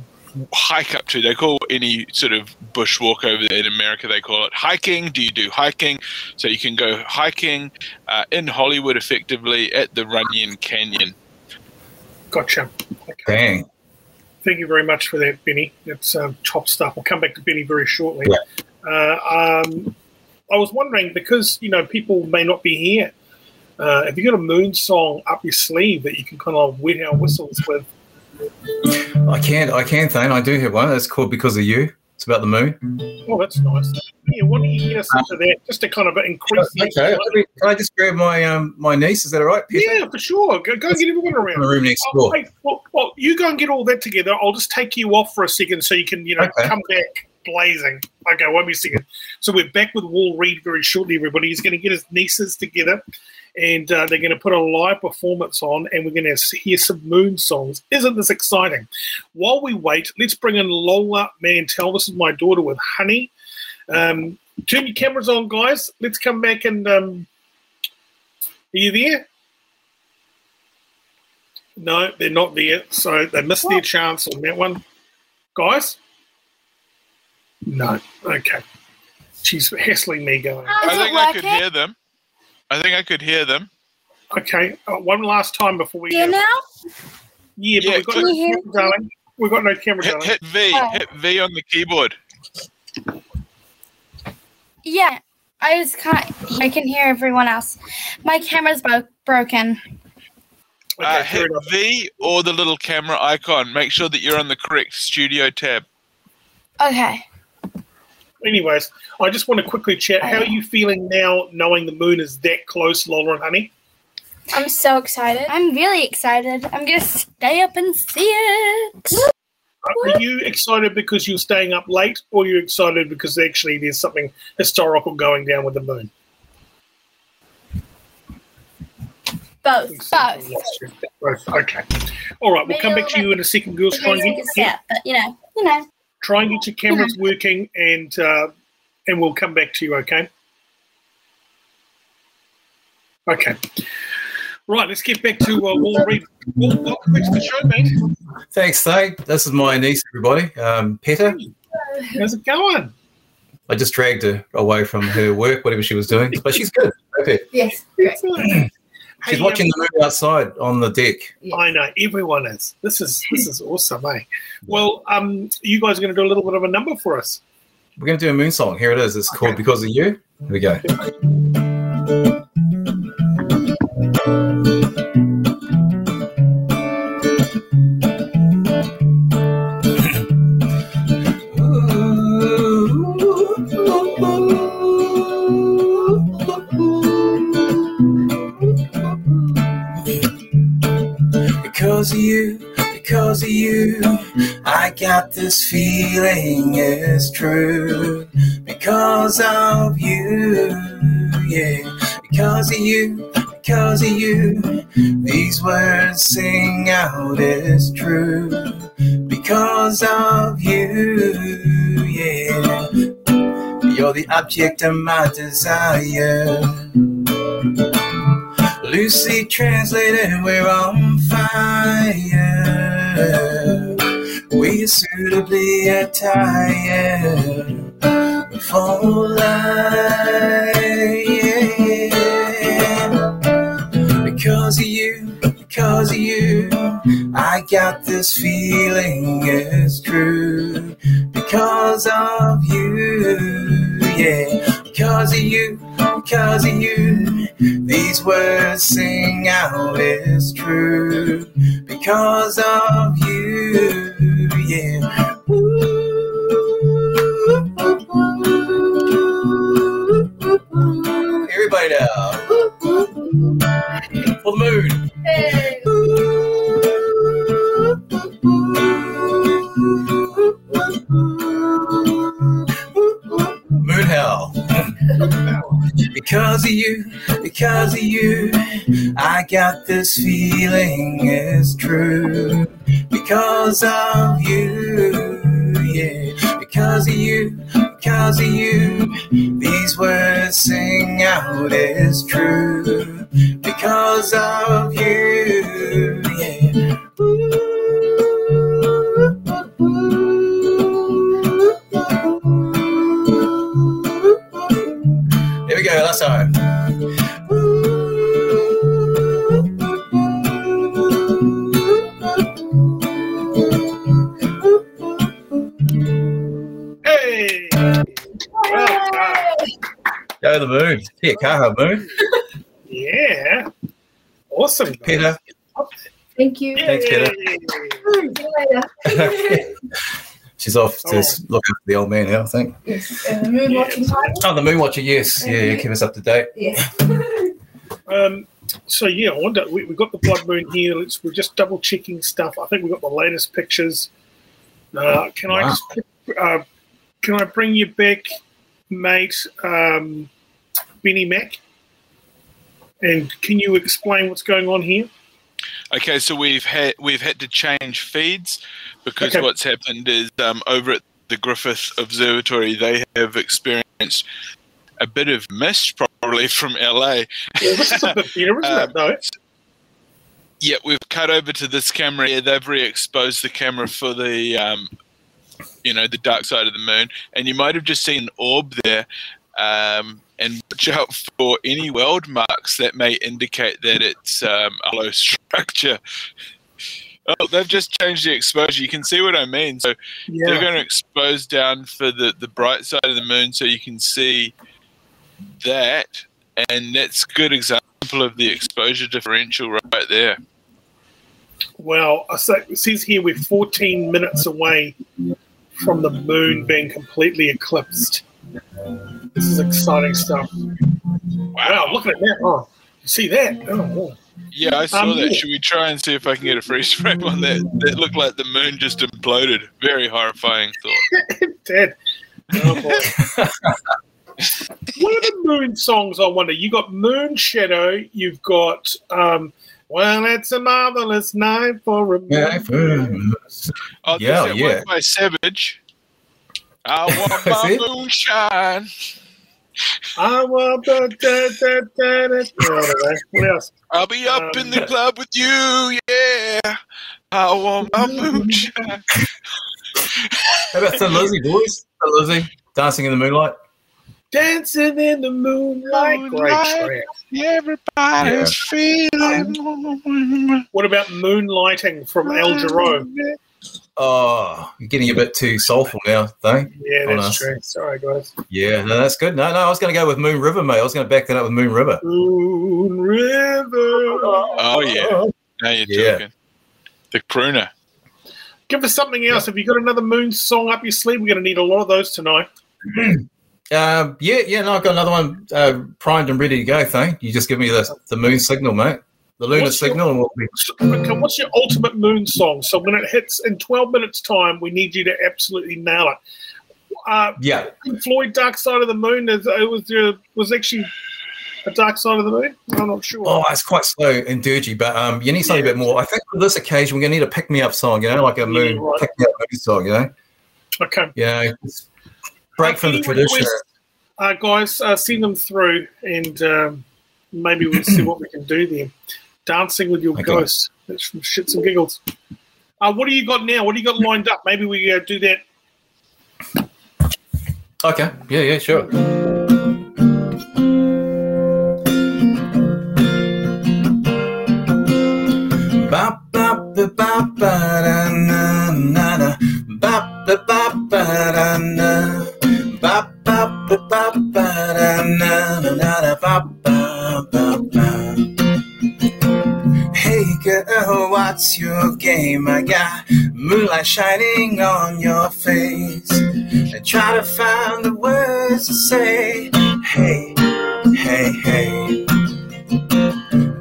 hike up to. They call any sort of bushwalk over there in America. They call it hiking. Do you do hiking? So you can go hiking uh, in Hollywood, effectively at the Runyon Canyon. Gotcha. Okay. Dang. Thank you very much for that, Benny. That's um, top stuff. We'll come back to Benny very shortly. Yeah. Uh, um, I was wondering because you know people may not be here. Uh, have you got a moon song up your sleeve that you can kind of wet our whistles with? I can't. I can, Thane. I do have one. That's called Because of You. It's about the moon. Oh, that's nice. Yeah, why don't you get us into that just to kind of increase Okay. Can I just grab my um my niece? Is that all right? Peter? Yeah, for sure. Go, go and get everyone In the room next Oh, door. wait, well, well, you go and get all that together. I'll just take you off for a second so you can, you know, Okay. come back blazing. Okay, won't be a second. So we're back with Wal Reid very shortly, everybody. He's going to get his nieces together and uh, they're going to put a live performance on and we're going to hear some moon songs. Isn't this exciting? While we wait, let's bring in Lola Mantell. This is my daughter with Honey. Um, turn your cameras on, guys. Let's come back and. Um, are you there? No, they're not there. So they missed their chance on that one. Guys? No. Okay. She's hassling me going. How's I think I could hear them. I think I could hear them. Okay. Uh, one last time before we. Here uh, now? yeah, but Yeah, we've got can no you hear camera, darling. We've got no camera, Hit, darling. hit V. Oh. Hit V on the keyboard. Yeah. I just can't. I can hear everyone else. My camera's bro- broken. Okay, Uh, hit. V or the little camera icon. Make sure that you're on the correct studio tab. Okay. Anyways, I just want to quickly chat. How are you feeling now knowing the moon is that close, Lola and Honey? I'm so excited. I'm really excited. I'm gonna stay up and see it. Are you excited because you're staying up late, or you're you excited because actually there's something historical going down with the moon? Both. Both. Both. Okay. All right. We'll come back to you in a second, girls. Try and get, step, but you know, you know. Try and get your cameras working, and uh, and we'll come back to you. Okay. Okay. Right. Let's get back to uh, Wal Reid. Wal, welcome back to the show, mate. Thanks, Thane. This is my niece, everybody. Um, Peter. How's it going? I just dragged her away from her work, whatever she was doing, but she's good. Okay. Yes. Excellent. She's Hey, watching um, the movie outside on the deck. I know everyone is. This is this is awesome, eh? Well, um, you guys are going to do a little bit of a number for us. we're going to do a moon song. Here it is. It's called Because of You. Here we go. Because of you, because of you, I got this feeling it's true. Because of you, yeah. Because of you, because of you, these words sing out it's true. Because of you, yeah. You're the object of my desire. Loosely translated, we're on fire. We are suitably attired for life. Because of you, because of you, I got this feeling it's true. Because of you, yeah. Because of you, because of you, these words sing out it's true. Because of you, yeah. Everybody now. For the moon. Moon hell. Because of you, because of you, I got this feeling it's true. Because of you, yeah. Because of you, because of you, these words sing out it's true. Because of you, yeah. Here we go, last. Hey! Well. Go the moon. Here, Kaha moon. Yeah. Awesome. Peter. Thank you. Thanks, Peter. See you later. She's off to s- look after the old man now, I think. Yes. Uh, moon watching time. Oh, the moon watcher, yes. Yeah, yeah, keep us up to date. Yeah. Um, so yeah, I wonder. We, we've got the blood moon here. Let's, we're just double checking stuff. I think we've got the latest pictures. Uh, can I just, uh, can I bring you back, mate? Um, Benny Mack, and can you explain what's going on here? Okay, so we've had we've had to change feeds because Okay. what's happened is um, over at the Griffith Observatory they have experienced a bit of mist probably from LA. Yeah, this is a bit better, isn't Um, it? Yeah, we've cut over to this camera here. They've re-exposed the camera for the, um, you know, the dark side of the moon, and you might have just seen an orb there. Um, and watch out for any weld marks that may indicate that it's um, a low structure. Oh, they've just changed the exposure. You can see what I mean. So they're going to expose down for the, the bright side of the moon so you can see that. And that's a good example of the exposure differential right there. Well, I say, it says here we're 14 minutes away from the moon being completely eclipsed. This is exciting stuff. Wow, look at that. Oh, you see that? Oh, oh. Yeah, I saw Um, that. yeah. Should we try and see if I can get a freeze frame on that? That looked like the moon just imploded. Very horrifying thought. Dead. Oh, boy. what are the moon songs, I wonder? You got Moon Shadow, you've got, um, well, it's a marvelous night for a Yeah, moon. Oh, Yeah, there's that yeah. one by Savage. I want That's my moonshine. I want the da, da, da, da. What else? I'll be up in the Um, club with you, yeah. I want my moonshine. How about Thin Lizzy, boys? Thin Lizzy, dancing in the moonlight. Dancing in the moonlight. Great Moonlight. track. Everybody's feeling. What about Moonlighting from Al Jarreau? Oh, you're getting a bit too soulful now, though. Yeah, that's nice. true. Sorry, guys. Yeah, no, that's good. No, no, I was going to go with Moon River, mate. I was going to back that up with Moon River. Moon River. Oh yeah. Now you're Yeah. talking. The crooner. Give us something else. Have you got another Moon song up your sleeve? We're going to need a lot of those tonight. Um, yeah, yeah, no, I've got another one uh, primed and ready to go, thank You just give me the, the moon signal, mate. The lunar What's your- signal, and we'll be. Okay, what's your ultimate Moon song? So when it hits in 12 minutes' time, we need you to absolutely nail it. Uh, Yeah, Floyd Dark Side of the Moon is it was uh, was actually a Dark Side of the Moon. I'm not sure. Oh, it's quite slow and dirgy, but um, you need something a bit more. I think for this occasion, we're going to need a pick me up song, you know, like a moon right. pick me up moon song, you know, Okay. you know, break Uh, from the tradition. requests, Uh, guys, uh, send them through, and um, maybe we'll see what we can do there. Dancing with your Okay. ghost. That's from shits and giggles. Uh, what do you got now? What do you got lined up? Maybe we uh, do that. Okay, yeah, yeah, sure. Ba ba ba ba ba da na na na ba ba ba ba da na ba ba ba ba ba da na na na da ba ba ba ba. Girl, what's your game? I got moonlight shining on your face. I try to find the words to say. Hey, hey, hey.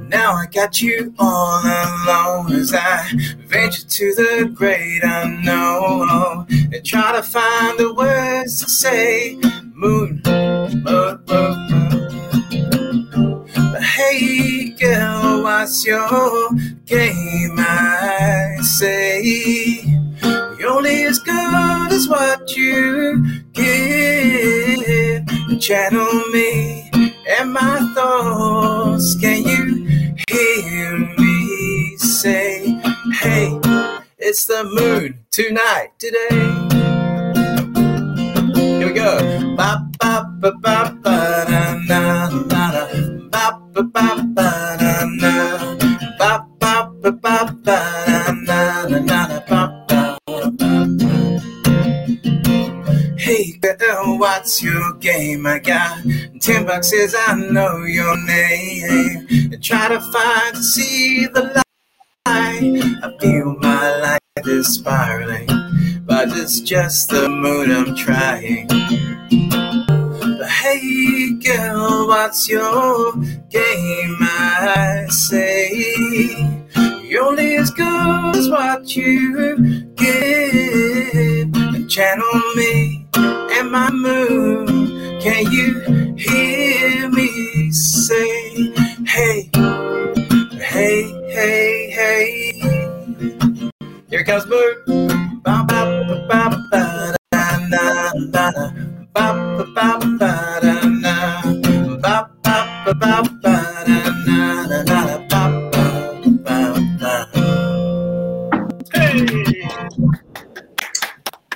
Now I got you all alone as I venture to the great unknown and try to find the words to say. Moon, moon, moon, moon. Hey, girl, what's your game? I say you're only as good as what you give. Channel me and my thoughts. Can you hear me say, Hey, it's the moon tonight, today? Here we go. Ba ba ba ba ba na na na. Ba Hey girl, what's your game? I got ten bucks says I know your name. And try to find to see the light. I feel my life is spiraling, but it's just the mood I'm trying. Hey girl, what's your game? I say you're only as good as what you give. And channel me and my moon. Can you hear me say, hey, hey, hey, hey? Here comes moon. Ba ba ba ba da na na na. Ba ba ba da na. Ba ba ba ba ba da na na na. Ba ba ba ba. Hey!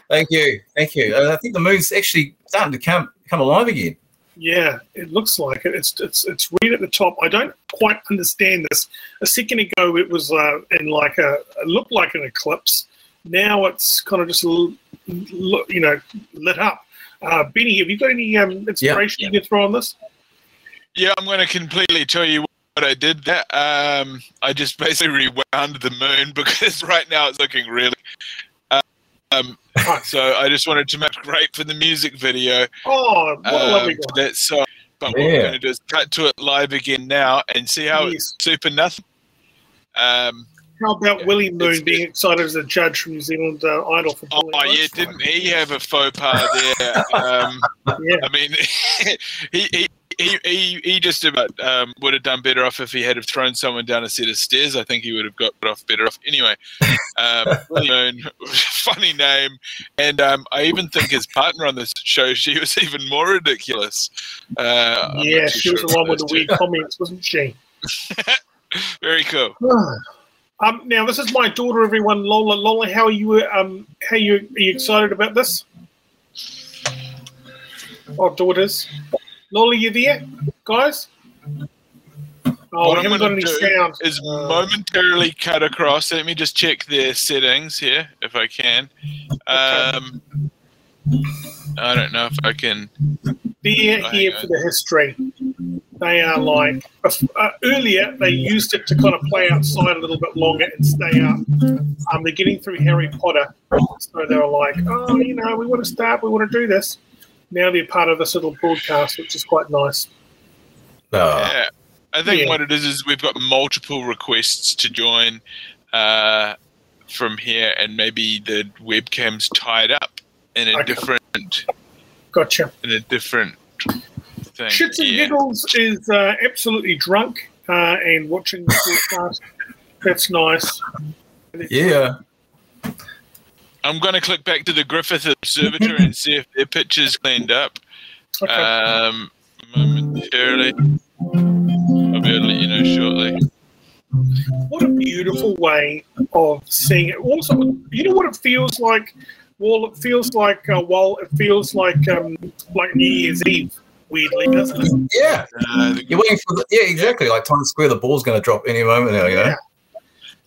Thank you, thank you. I think the moon's actually starting to come come alive again. Yeah, it looks like it. It's it's it's right at the top. I don't quite understand this. A second ago, it was uh, in like a it looked like an eclipse. Now it's kind of just you know lit up. Uh, Benny, have you got any um, inspiration Yeah. you can throw on this? Yeah, I'm going to completely tell you what I did there. Um, I just basically rewound the moon because right now it's looking really. Uh, um, so I just wanted to make great for the music video. Oh, what a lovely um, guy. that song. But what we're going to do is cut to it live again now and see how Yes. it's super nothing. Um, How about Willie Moon being excited as a judge from New Zealand uh, Idol for oh, yeah, didn't he have a faux pas there? Um, Yeah. I mean, he, he, he, he, he just about um, would have done better off if he had have thrown someone down a set of stairs. I think he would have got off better off. Anyway, um, Willie Moon, funny name. And um, I even think his partner on this show, she was even more ridiculous. Uh, Yeah, she was the one with the weird comments, wasn't she? Very cool. Um, now this is my daughter, everyone. Lola, Lola, how are you? Um, how you are you excited about this? Oh, daughters, Lola, you there, guys? Oh, What I'm gonna any do sound. is momentarily cut across. Let me just check their settings here, if I can. Um, I don't know if I can. They're here for the history. They are like uh, earlier. They used it to kind of play outside a little bit longer and stay up. Um, they're getting through Harry Potter, so they're like, "Oh, you know, we want to start. We want to do this." Now they're part of this little broadcast, which is quite nice. Oh, Yeah. I think Yeah. what it is is we've got multiple requests to join uh, from here, and maybe the webcam's tied up in a Okay. different Gotcha. in a different thing. Shits and Yeah. Giggles is uh, absolutely drunk uh, and watching the broadcast. That's nice. yeah. I'm going to click back to the Griffith Observatory and see if their picture's cleaned up. Okay. Um, momentarily. I'll be able to let you know shortly. what a beautiful way of seeing it. Also, you know what it feels like? Well, it feels like uh, well, it feels like um, like New Year's Eve. Weirdly, doesn't it? Yeah. Uh, You're waiting for the, yeah, exactly. Like Times Square, the ball's going to drop any moment now, you know? Yeah.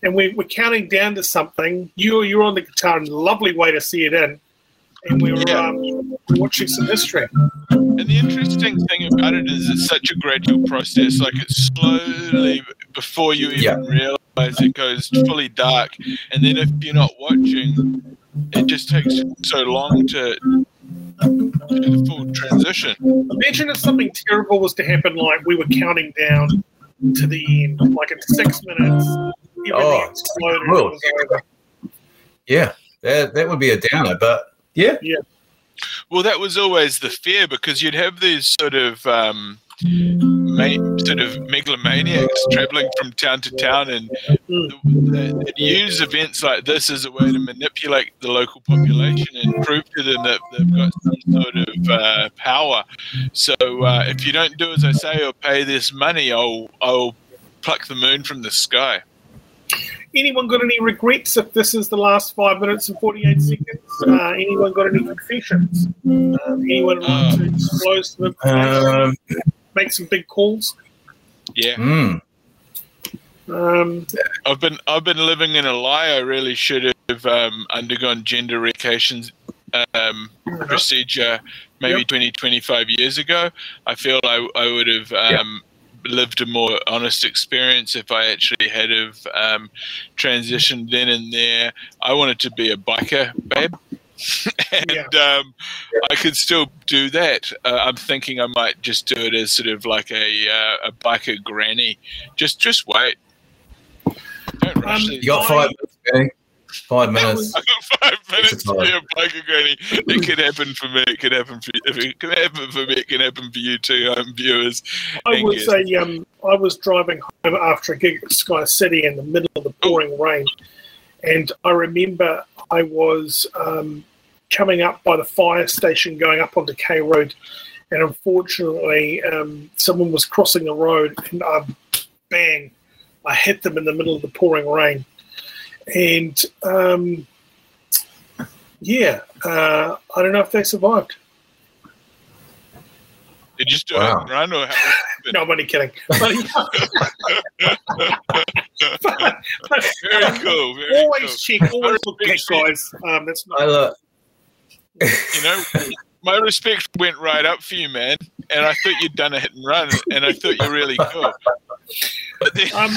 And we, we're counting down to something. You you're on the guitar, and lovely way to see it in. And we're Yeah. um, watching some history. And the interesting thing about it is it's such a gradual process. Like it's slowly before you even Yeah. realize it goes fully dark, and then if you're not watching, it just takes so long to do the full transition. Imagine if something terrible was to happen, like we were counting down to the end, like in six minutes, everything Oh, exploded. cool. it was over. Yeah. That, that would be a downer, but yeah. Well, that was always the fear because you'd have these sort of um, ma- sort of megalomaniacs traveling from town to town, and they- they'd use events like this as a way to manipulate the local population and prove to them that they've got some sort of uh, power. So uh, if you don't do as I say or pay this money, I'll I'll pluck the moon from the sky. Anyone got any regrets if this is the last five minutes and 48 seconds? Uh, anyone got any confessions? Um, anyone want to disclose some information, Um, make some big calls? Yeah. mm, Um, I've been I've been living in a lie. I really should have um, undergone gender relocation um, procedure maybe Yep. 20, 25 years ago. I feel I, I would have um, lived a more honest experience if I actually had have um, transitioned then and there. I wanted to be a biker, babe. and um, I could still do that. Uh, I'm thinking I might just do it as sort of like a uh, a biker granny. Just just wait. Don't rush Um, you got five minutes, Benny. Five minutes. I got five minutes to be a biker granny. It could happen for me. It could happen for if it can happen for me. It can happen for you too, home viewers. I and was guests. a um, I was driving home after a gig at Sky City in the middle of the pouring rain, and I remember I was um, coming up by the fire station, going up onto K Road, and unfortunately, um, someone was crossing the road, and um, bang, I hit them in the middle of the pouring rain, and um, yeah, uh, I don't know if they survived. Did you just do Wow. a hit run or how, No, I'm kidding. But, but- but- very cool? Very always check, always look back, you. guys. Um, that's I not. look. cool. You know, my respect went right up for you, man. And I thought you'd done a hit and run, and I thought you're really cool. But then, Um,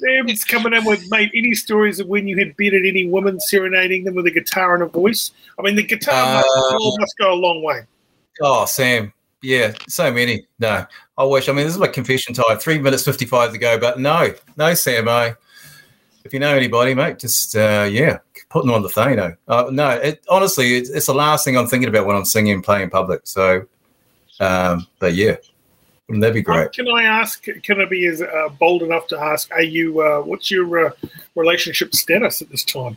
Sam's coming in with mate. Any stories of when you had bedded any woman serenading them with a guitar and a voice? I mean, the guitar must, Uh, must go a long way. Oh, Sam. Yeah, so many. No, I wish. I mean, this is my confession time. Three minutes fifty-five to go, but no, no, Sam. I, if you know anybody, mate, just uh, yeah, putting on the thing. No, uh, no. It, honestly, it's, it's the last thing I'm thinking about when I'm singing and playing in public. So, um, but yeah, wouldn't that be great? Um, can I ask? Can I be as uh, bold enough to ask? Are you? Uh, what's your uh, relationship status at this time?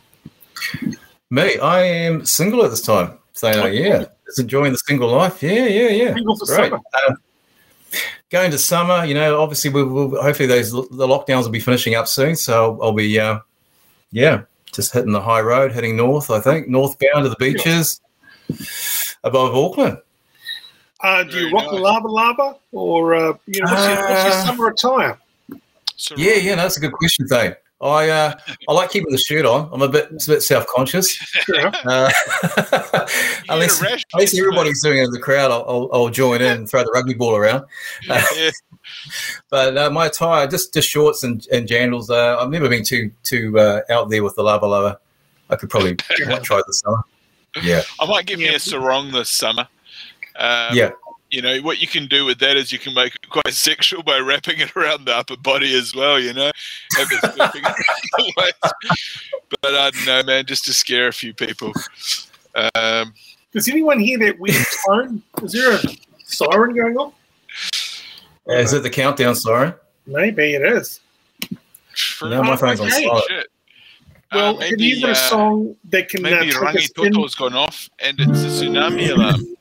Me, I am single at this time. So uh, yeah, just enjoying the single life. Yeah, yeah, yeah. Single for Great. summer. Um, going to summer, you know, obviously we will hopefully those the lockdowns will be finishing up soon. So I'll, I'll be, uh, yeah, just hitting the high road, heading north. I think northbound to the beaches above Auckland. Uh, do you Very rock nice. lava lava, or uh, you know, what's, your, what's your Uh, summer attire? So Yeah, yeah, no, that's a good question, Dave. I uh, I like keeping the shirt on. I'm a bit it's a bit self conscious. Fair enough. Uh, unless get a rash unless everybody's doing it in the crowd, I'll, I'll, I'll join in and throw the rugby ball around. mate. Yeah. But uh, my attire, just just shorts and, and jandals. Uh, I've never been too too uh, out there with the lava lava. I could probably might try this summer. Yeah, I might give me a sarong this summer. Um, yeah, You know what you can do with that is you can make it quite sexual by wrapping it around the upper body as well. You know, Have it slipping around the waist. but I don't know, man, just to scare a few people. Um, Does anyone hear that weird tone? Is there a siren going on? Is it the countdown siren? Maybe it is. No, my phone's on silent. Well, Uh, have you got a uh, song that can uh, Maybe take Rangitoto's gone off and it's a tsunami alarm.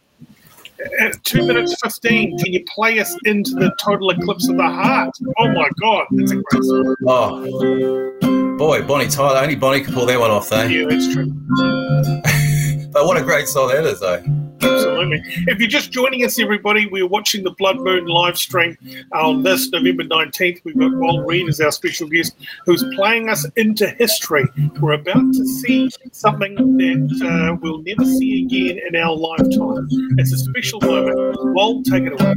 At two minutes fifteen? Can you play us into the total eclipse of the heart? Oh my God, that's a great song. Oh, boy, Bonnie Tyler. Only Bonnie could pull that one off, though. Yeah, that's true. But what a great song that is, though. Absolutely. If you're just joining us, everybody, we're watching the Blood Moon live stream on this November 19th. We've got Wal Reid as our special guest who's playing us into history. We're about to see something that uh, we'll never see again in our lifetime. It's a special moment. Wal, take it away.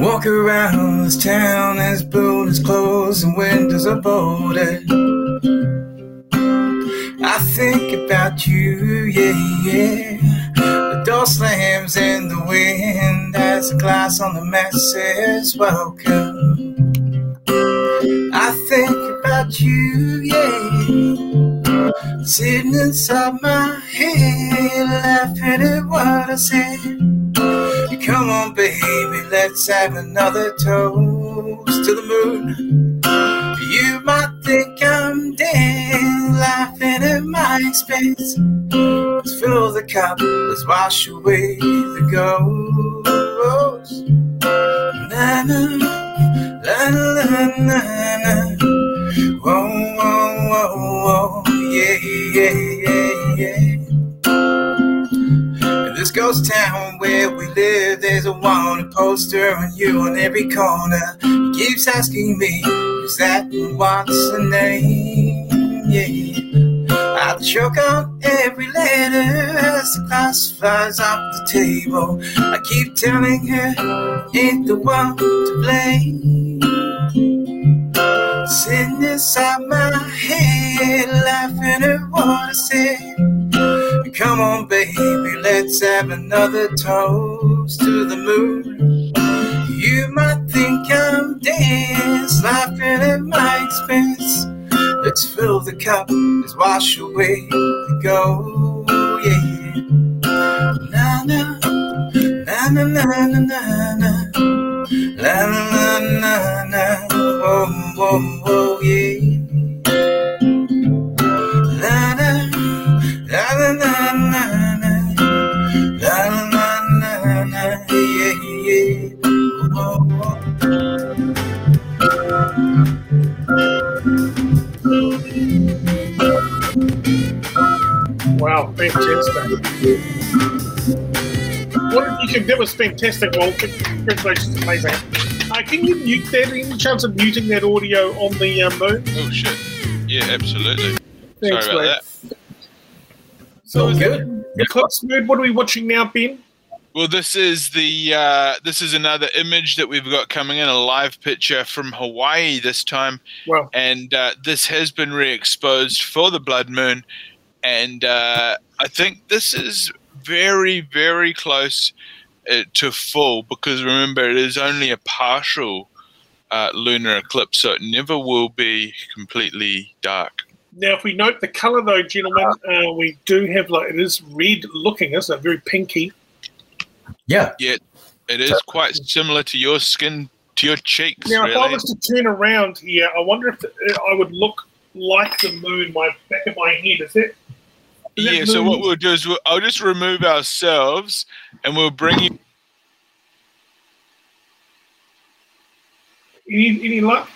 Walk around this town as buildings closed and windows are bolted. I think about you, yeah, yeah. The door slams in the wind as the glass on the message welcome. I think about you, yeah. Sitting inside my head, laughing at what I said. Come on, baby, let's have another toast to the moon. Might think I'm dead, laughing at my expense. Let's fill the cup, let's wash away the ghost. Na na, la la na na. Whoa, whoa, whoa, whoa, yeah, yeah, yeah. Town where we live, there's a wanted poster on you on every corner. He keeps asking me, is that and what's the name? Yeah. I choke on every letter as the glass flies off the table. I keep telling her, ain't the one to blame. Sitting inside my head, laughing at what I said. Come on, baby, let's have another toast to the moon. You might think I'm dead, laughing at my expense. Let's fill the cup, let's wash away the gold, yeah. Na na, na na na na na na, la la na na, whoa whoa whoa, yeah. La la, la la la na na, la la na na, yeah yeah. Whoa, whoa. Wow, fantastic. What you can, that was fantastic, Well, Congratulations, amazing. Uh, can you mute that? Any chance of muting that audio on the uh, moon? Oh shit! Yeah, absolutely. Thanks, Sorry about mate. So is good. it Eclipse mood? What are we watching now, Ben? Well, this is the uh, this is another image that we've got coming in a live picture from Hawaii this time, Well, and uh, this has been re-exposed for the blood moon, and uh, I think this is very very close uh, to full because remember it is only a partial uh, lunar eclipse, so it never will be completely dark. now if we note the color, though, gentlemen, uh, we do have like it is red looking, isn't it? Very pinky. Yeah, Yeah, it is quite similar to your skin, to your cheeks. Now, if I was to turn around here, I wonder if I would look like the moon. My back of my head is it? is that Yeah, so what we'll do is we'll, I'll just remove ourselves and we'll bring you. Any, any luck?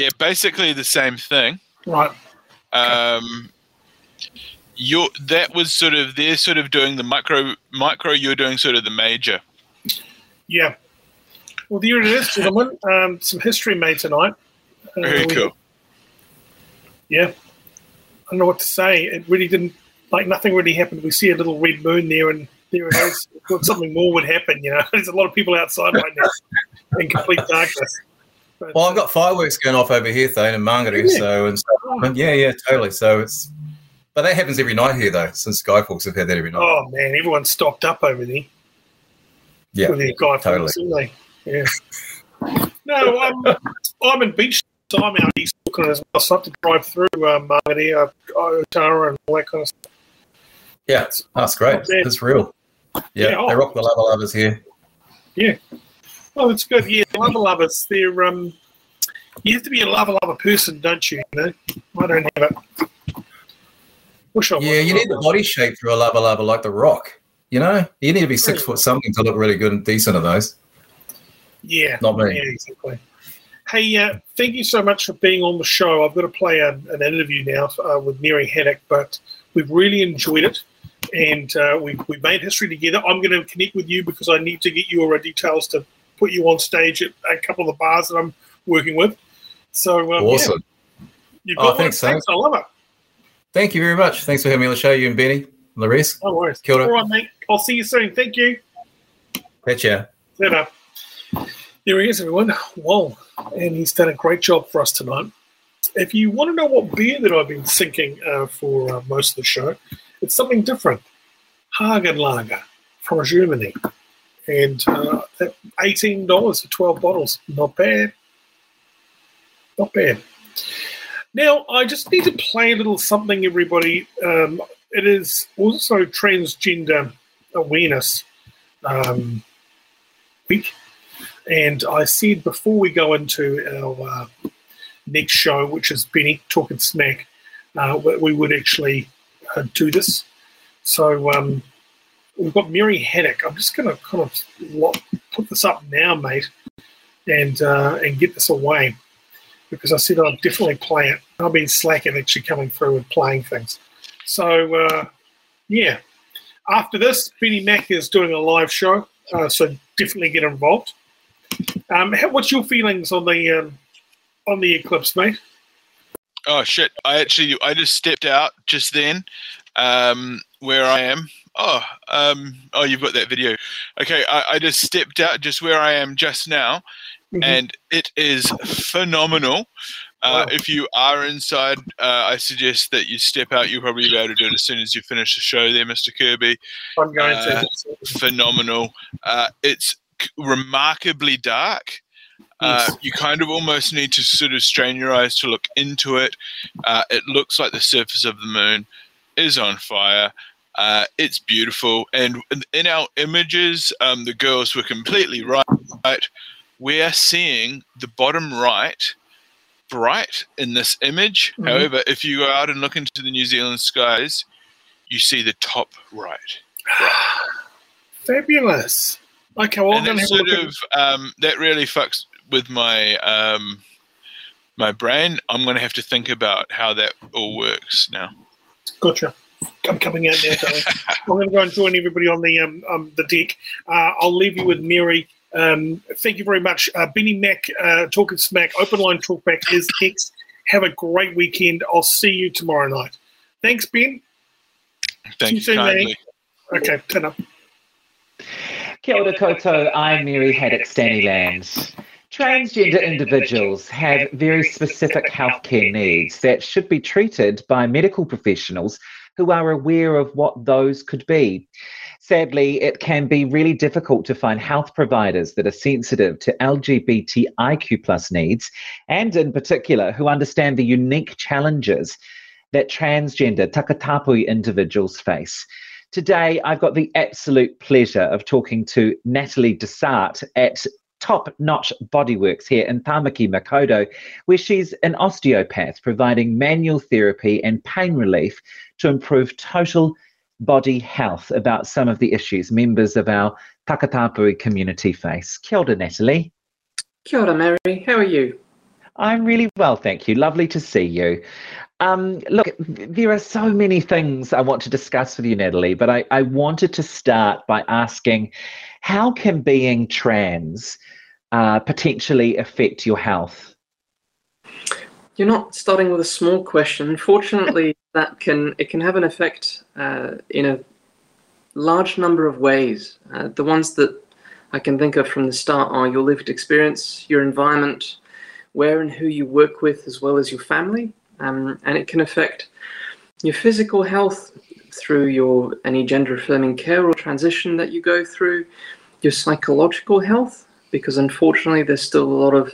yeah, basically the same thing. Right. Um, you're that was sort of they're sort of doing the micro micro. You're doing sort of the major. Yeah. Well, here it is, gentlemen. Um, some history made tonight. Uh, Very we- cool. Yeah. I don't know what to say. It really didn't, like, nothing really happened. We see a little red moon there, and there it is. Thought something more would happen, you know. There's a lot of people outside right now in complete darkness. But, Well, I've got fireworks going off over here, though, in Mangere. Yeah. So, and so, yeah, yeah, totally. So it's, but that happens every night here, though. Since Skyforks have had that every night. oh, man, everyone's stocked up over there. yeah, with their guy totally. Yeah. No, I'm, I'm in beach. I'm out east Auckland as well. So I have to drive through uh, Margate, uh, Otara, and all that kind of stuff. yeah, that's great. It's real. Yeah, Yeah, oh. they rock the lava lovers here. Yeah. Oh, it's good. Yeah, lava lovers. They're um, you have to be a lava lover person, don't you? You know, I don't have it. Wish I. Yeah, you need the body shape for a lava lava like the rock. You know, you need to be six foot something to look really good and decent of those. Yeah, Not me. Yeah, exactly. Hey, uh, thank you so much for being on the show. I've got to play a, an interview now uh, with Mary Haddock, but we've really enjoyed it, and uh, we we made history together. I'm going to connect with you because I need to get your details to put you on stage at a couple of the bars that I'm working with. So um, yeah, Awesome. you've Oh, got one. thanks, Thanks, I love it. Thank you very much. Thanks for having me on the show, you and Benny, Larissa. No worries. Kia ora. All right, mate. I'll see you soon. Thank you. Catch ya. Set up. Here he is, everyone. Whoa. And he's done a great job for us tonight. If you want to know what beer that I've been thinking uh, for uh, most of the show, it's something different. Hagen Lager from Germany. And uh, $18 for 12 bottles. Not bad. Not bad. Now, I just need to play a little something, everybody. Um, it is also Transgender Awareness um, Week. And I said before we go into our uh, next show, which is Benny talking smack, uh, we would actually uh, do this. So um, we've got Mary Haddock. I'm just going to kind of put this up now, mate, and uh, and get this away because I said I'd definitely play it. I've been slacking actually coming through and playing things. So uh, yeah, after this, Benny Mack is doing a live show, uh, so definitely get involved. Um, how, what's your feelings on the um, on the eclipse, mate? Oh shit! I actually I just stepped out just then, um, where I am. Oh, um, oh, you've got that video. Okay, I, I just stepped out just where I am just now, Mhm. and it is phenomenal. Uh, Wow. If you are inside, uh, I suggest that you step out. You'll probably be able to do it as soon as you finish the show, there, Mr. Kirby. I'm going Uh, to. Phenomenal. Uh, it's remarkably dark. Uh, Yes. you kind of almost need to sort of strain your eyes to look into it. Uh, it looks like the surface of the moon is on fire. Uh, it's beautiful, and in- in our images, um, the girls were completely right. We are seeing the bottom right bright in this image. Mhm. However, if you go out and look into the New Zealand skies, you see the top right. Fabulous. Okay, well, and that sort of um, that really fucks with my um, my brain. I'm going to have to think about how that all works now. Gotcha. I'm coming out now. I'm going to go and join everybody on the um, um the deck. Uh, I'll leave you with Mary. Um, thank you very much, uh, Benny Mack. Uh, talking smack. Open line talkback is next. Have a great weekend. I'll see you tomorrow night. Thanks, Ben. Thank you you soon, kindly. Okay, turn up. Kia ora koutou, I'm Mary Haddock Staniland. Transgender individuals have very specific healthcare needs that should be treated by medical professionals who are aware of what those could be. Sadly, it can be really difficult to find health providers that are sensitive to LGBTIQ plus needs, and in particular, who understand the unique challenges that transgender takatapui individuals face. Today, I've got the absolute pleasure of talking to Natalie Desart at Top Notch Bodyworks here in Tamaki, Makaurau, where she's an osteopath providing manual therapy and pain relief to improve total body health about some of the issues members of our Takatapui community face. Kia ora, Natalie. Kia ora, Mary. How are you? I'm really well, thank you. Lovely to see you. Um, look, there are so many things I want to discuss with you, Natalie, but I, I wanted to start by asking how can being trans uh, potentially affect your health? You're not starting with a small question. Fortunately, that can it can have an effect uh, in a large number of ways. Uh, the ones that I can think of from the start are your lived experience, your environment, where and who you work with, as well as your family, um, and it can affect your physical health through your any gender affirming care or transition that you go through, your psychological health, because unfortunately there's still a lot of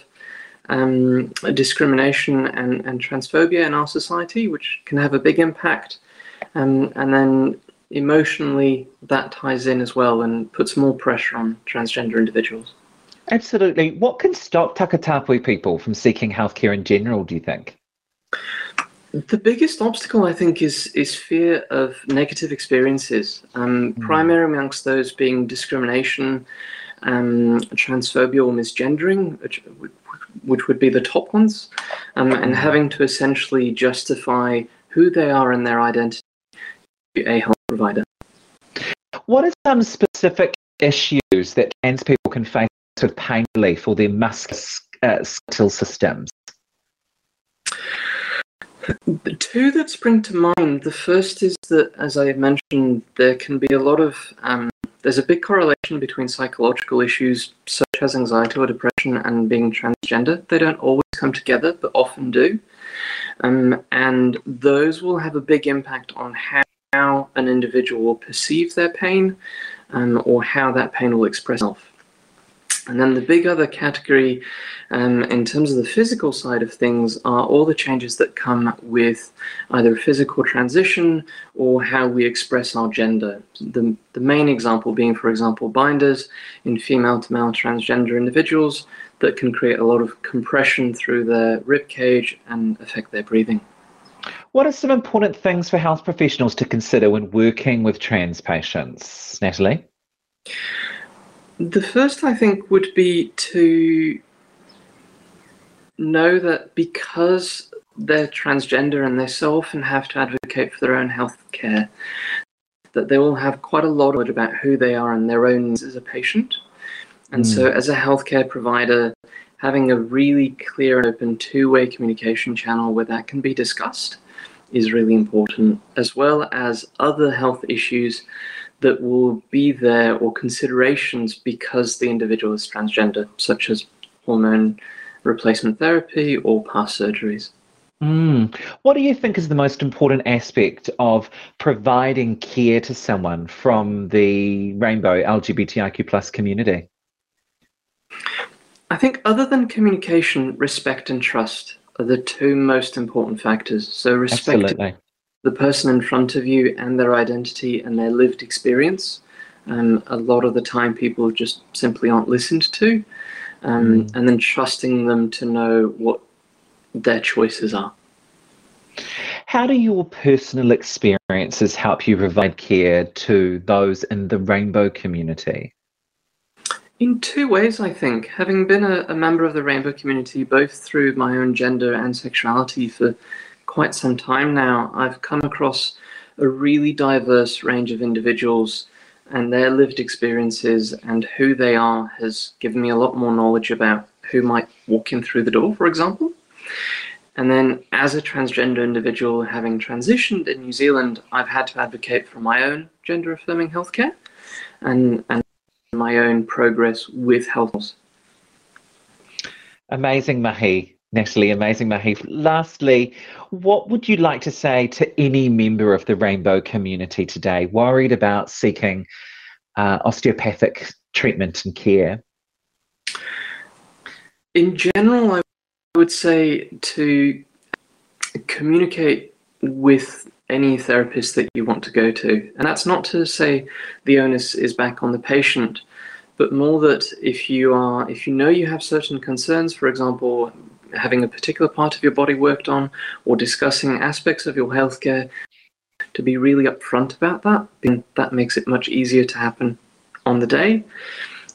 um, discrimination and, and transphobia in our society, which can have a big impact. Um, and then emotionally, that ties in as well and puts more pressure on transgender individuals. Absolutely. What can stop Takatāpui people from seeking healthcare in general, do you think? The biggest obstacle, I think, is is fear of negative experiences. Um, mm. Primary amongst those being discrimination, um, transphobia or misgendering, which, which would be the top ones, um, and hmm. having to essentially justify who they are and their identity to a health provider. What are some specific issues that trans people can face with pain relief or their musculoskeletal systems? The two that spring to mind. The first is that, as I mentioned, there can be a lot of um, there's a big correlation between psychological issues such as anxiety or depression and being transgender. They don't always come together, but often do. Um, and those will have a big impact on how, how an individual will perceive their pain um, or how that pain will express itself. And then the big other category, um, in terms of the physical side of things, are all the changes that come with either physical transition or how we express our gender. The, the main example being, for example, binders in female to male transgender individuals that can create a lot of compression through their rib cage and affect their breathing. What are some important things for health professionals to consider when working with trans patients, Natalie? The first, I think, would be to know that because they're transgender and they so often have to advocate for their own health care, that they will have quite a lot of about who they are and their own as a patient. And mm. so, hmm. as a healthcare provider, having a really clear and open two way communication channel where that can be discussed is really important, as well as other health issues that will be there or considerations because the individual is transgender, such as hormone replacement therapy or past surgeries. Mm. What do you think is the most important aspect of providing care to someone from the rainbow LGBTIQ plus community? I think, other than communication, respect and trust are the two most important factors. So, respect Absolutely the person in front of you and their identity and their lived experience. Um, a lot of the time, people just simply aren't listened to, um, mm. and then trusting them to know what their choices are. How do your personal experiences help you provide care to those in the rainbow community? In two ways, I think. Having been a, a member of the rainbow community, both through my own gender and sexuality for quite some time now, I've come across a really diverse range of individuals and their lived experiences and who they are has given me a lot more knowledge about who might walk in through the door, for example. And then, as a transgender individual having transitioned in New Zealand, I've had to advocate for my own gender affirming healthcare and, and my own progress with health. Amazing, Mahi. Natalie, amazing, Mahi. Lastly, what would you like to say to any member of the rainbow community today worried about seeking uh, osteopathic treatment and care? In general, I would say to communicate with any therapist that you want to go to. And that's not to say the onus is back on the patient, but more that if you are if you know you have certain concerns, for example, having a particular part of your body worked on or discussing aspects of your healthcare to be really upfront about that. That makes it much easier to happen on the day.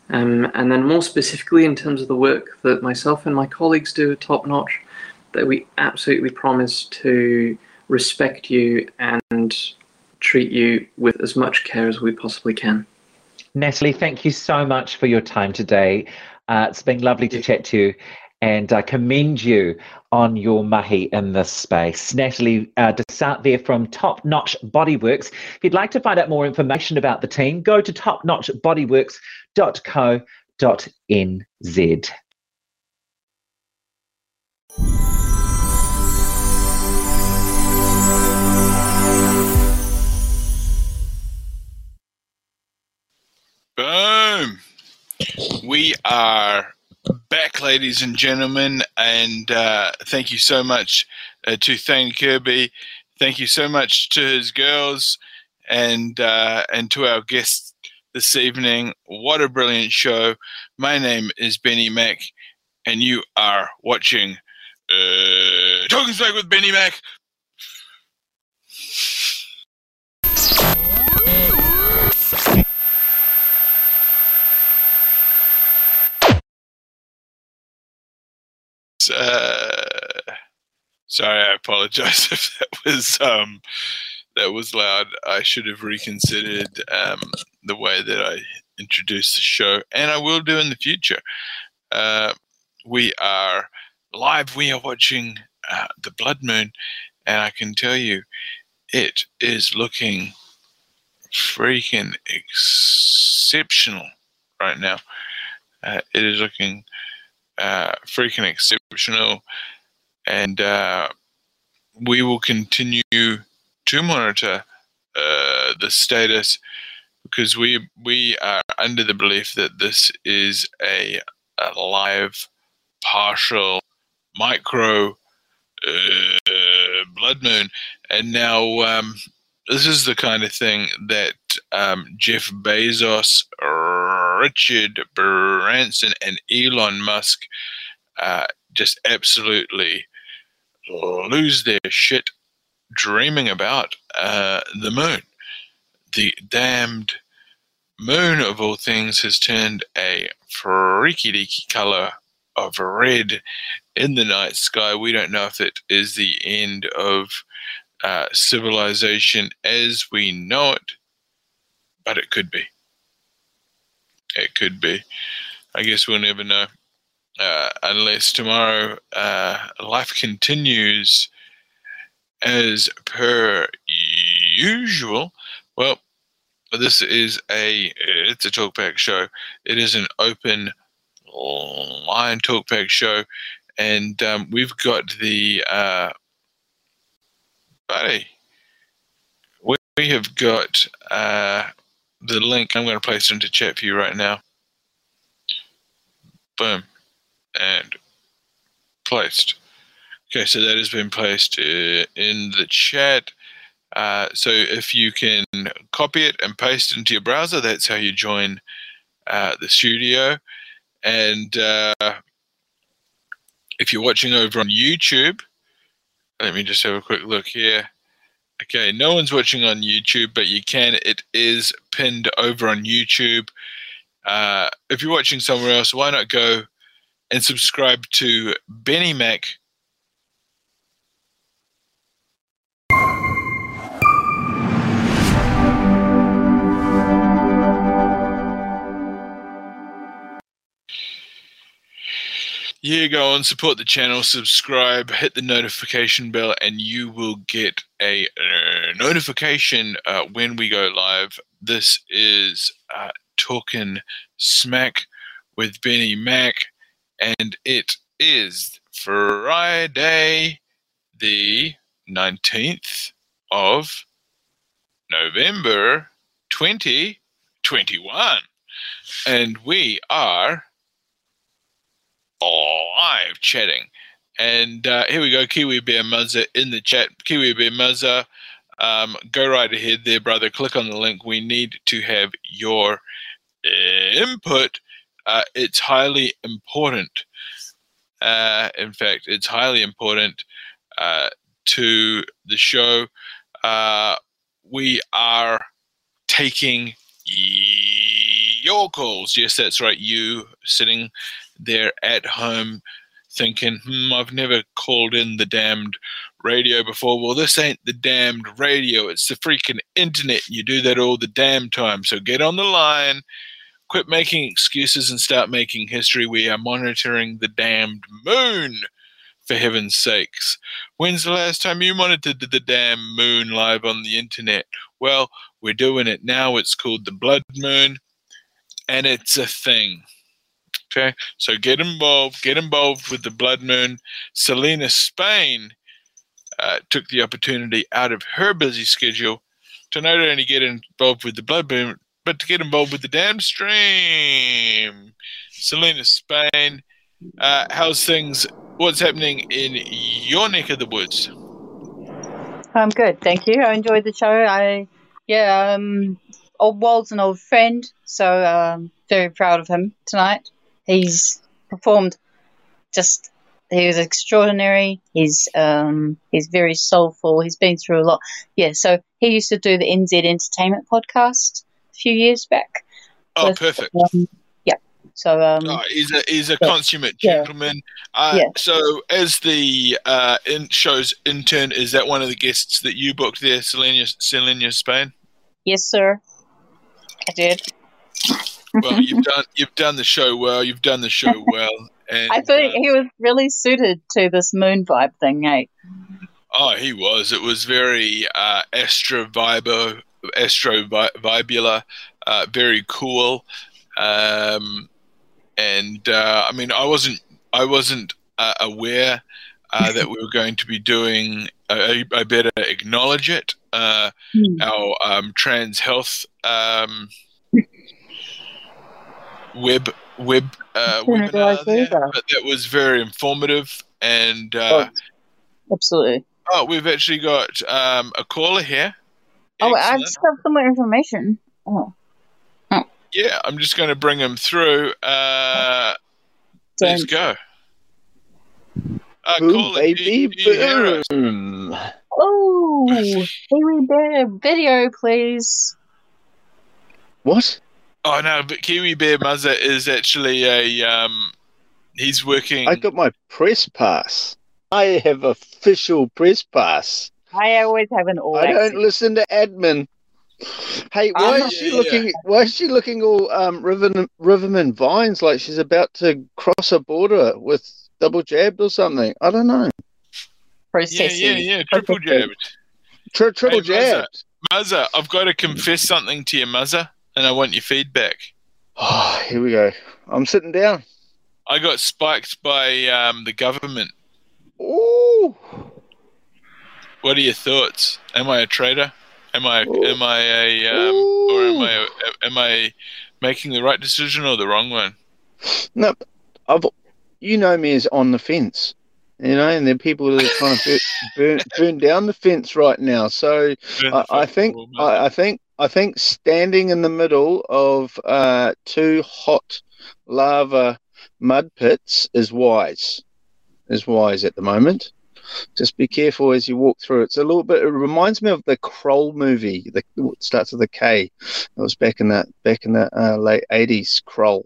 Um, and then more specifically in terms of the work that myself and my colleagues do at Top Notch, that we absolutely promise to respect you and treat you with as much care as we possibly can. Natalie, thank you so much for your time today. Uh, it's been lovely to chat to you and I commend you on your mahi in this space. Natalie uh, Desart there from Top Notch Bodyworks. If you'd like to find out more information about the team, go to topnotchbodyworks.co.nz. Boom. We are back, ladies and gentlemen, and uh, thank you so much uh, to Thane Kirby. Thank you so much to his girls and uh, and to our guests this evening. What a brilliant show! My name is Benny Mack, and you are watching uh, Talking Smack with Benny Mack. Uh, sorry, I apologize if that was um, that was loud. I should have reconsidered um, the way that I introduced the show, and I will do in the future. Uh, we are live. We are watching uh, the blood moon, and I can tell you, it is looking freaking exceptional right now. Uh, it is looking uh, freaking exceptional, and uh, we will continue to monitor uh, the status because we we are under the belief that this is a, a live partial micro uh, blood moon, and now um, this is the kind of thing that um, Jeff Bezos, Richard Branson, and Elon Musk uh, just absolutely lose their shit dreaming about uh, the moon. The damned moon, of all things, has turned a freaky deaky color of red in the night sky. We don't know if it is the end of uh, civilization as we know it, but it could be. It could be. I guess we'll never know. Uh, unless tomorrow uh, life continues as per usual. Well, this is a it's a talkback show. It is an open line talkback show, and um, we've got the uh, buddy. We, have got uh, the link. I'm going to place into chat for you right now. Boom, and placed. Okay, so that has been placed uh, in the chat. Uh, so if you can copy it and paste it into your browser, that's how you join uh, the studio. And uh, if you're watching over on YouTube, let me just have a quick look here. Okay, no one's watching on YouTube, but you can. It is pinned over on YouTube. Uh, if you're watching somewhere else, why not go and subscribe to Benny Mack Yeah, go on, support the channel, subscribe, hit the notification bell, and you will get a uh, notification uh, when we go live. This is uh, Talking Smack with Benny Mack, and it is Friday, the 19th of November 2021. And we are live chatting. And uh, here we go, Kiwi Bear Muzza in the chat. Kiwi Bear Muzza, um, go right ahead there, brother. Click on the link. We need to have your input. Uh, it's highly important. Uh, in fact, it's highly important uh, to the show. Uh, we are taking your calls. Yes, that's right. You sitting there at home thinking, hmm, I've never called in the damned radio before. Well, this ain't the damned radio. It's the freaking internet. You do that all the damn time. So get on the line. Quit making excuses and start making history. We are monitoring the damned moon, for heaven's sakes. When's the last time you monitored the damn moon live on the internet? Well, we're doing it now. It's called the blood moon, and it's a thing. Okay, so get involved. Get involved with the blood moon. Selena Spain uh, took the opportunity out of her busy schedule to not only get involved with the blood moon, but to get involved with the damn stream. Selena Spain, uh, how's things? What's happening in your neck of the woods? I'm good, thank you. I enjoyed the show. I yeah, um, old Wal's an old friend, so um, very proud of him tonight. He's performed just he was extraordinary. He's um he's very soulful. He's been through a lot. Yeah, so he used to do the NZ Entertainment podcast a few years back. Oh, With, perfect. Um, yeah. So um Oh, he's a he's a Yeah. consummate Yeah. gentleman. Uh, Yeah. So, as the uh, in show's intern, is that one of the guests that you booked there, Selena Selena Spain? yes, sir. I did. Well, you've done you've done the show well. You've done the show well, and I think uh, he was really suited to this moon vibe thing, eh? oh, he was. It was very uh, astro vibo, astro vi- vibula, uh, very cool. Um, and uh, I mean, I wasn't I wasn't uh, aware uh, that we were going to be doing. I, I better acknowledge it. Uh, Hmm. our um, trans health um, web web uh, webinar realise there, but that was very informative. And uh, Absolutely. oh, we've actually got um, a caller here. Oh, I just have some more information. Oh, Yeah, I'm just going to bring him through. Uh, let's go. Uh, Boom, caller, baby, do you- do you boom. Oh, Kiwi Bear video, please. What? Oh no, but Kiwi Bear Muzza is actually a um, he's working. I got my press pass. I have official press pass. I always have an all I don't listen to admin. Hey, why Ah, is she yeah, looking? Why is she looking all um, Riverman, Riverman vines like she's about to cross a border with double jabbed or something? I don't know. yeah, processing. yeah, yeah, triple jabbed. Tri- triple Hey, Muzza. jabbed. Muzza, I've got to confess something to you, Muzza, and I want your feedback. Oh, here we go. I'm sitting down. I got spiked by um, the government. Ooh. What are your thoughts? Am I a traitor? Am I Ooh. am I a um, or am I am I making the right decision or the wrong one? No, I've, you know me as on the fence, you know, and there are people that are trying to burn, burn, burn down the fence right now. So I, I think. I, I think I think standing in the middle of uh, two hot lava mud pits is wise. Is wise at the moment. Just be careful as you walk through. It's a little bit. It reminds me of the Krull movie. The it starts with a K. It was back in that back in the uh, late eighties. Krull,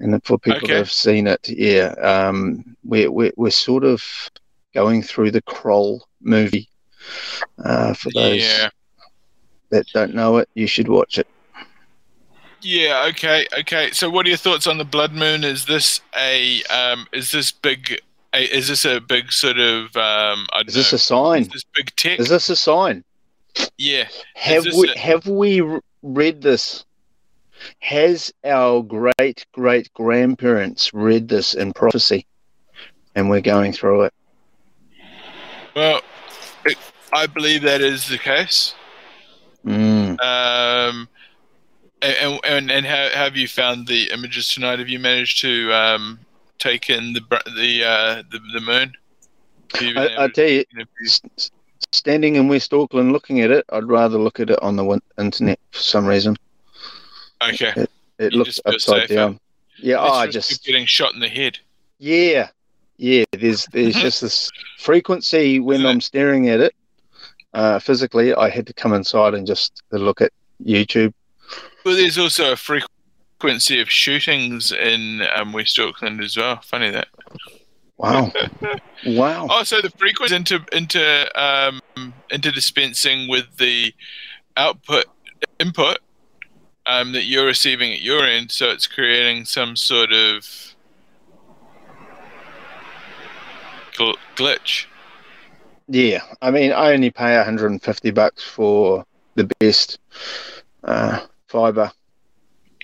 and for people Okay. that have seen it, yeah, um, we're, we're we're sort of going through the Krull movie. Uh, for those yeah. That don't know it, you should watch it. Yeah. Okay. Okay. So, what are your thoughts on the blood moon? Is this a um, is this big? A, is this a big sort of um, I don't Is this know, a sign? is this big tech? Is this a sign? yeah. Have we a- have we read this? Has our great great grandparents read this in prophecy? And we're going through it. Well, I believe that is the case. Mm. Um, and and and how, how have you found the images tonight? Have you managed to um, take in the the uh, the, the moon? Have you been I, I tell you, you know, s- s- standing in West Auckland looking at it, I'd rather look at it on the win- internet for some reason. Okay. It You looks upside down. Yeah, oh, I just getting shot in the head. Yeah, yeah. There's there's just this frequency when it? I'm staring at it. Uh, physically, I had to come inside and just look at YouTube. Well, there's also a frequency frequency of shootings in um, West Auckland as well. Funny that. Wow. wow. Oh, so the frequency into into um, into dispensing with the output input um, that you're receiving at your end, so it's creating some sort of glitch. Yeah, I mean, I only pay 150 bucks for the best uh, fiber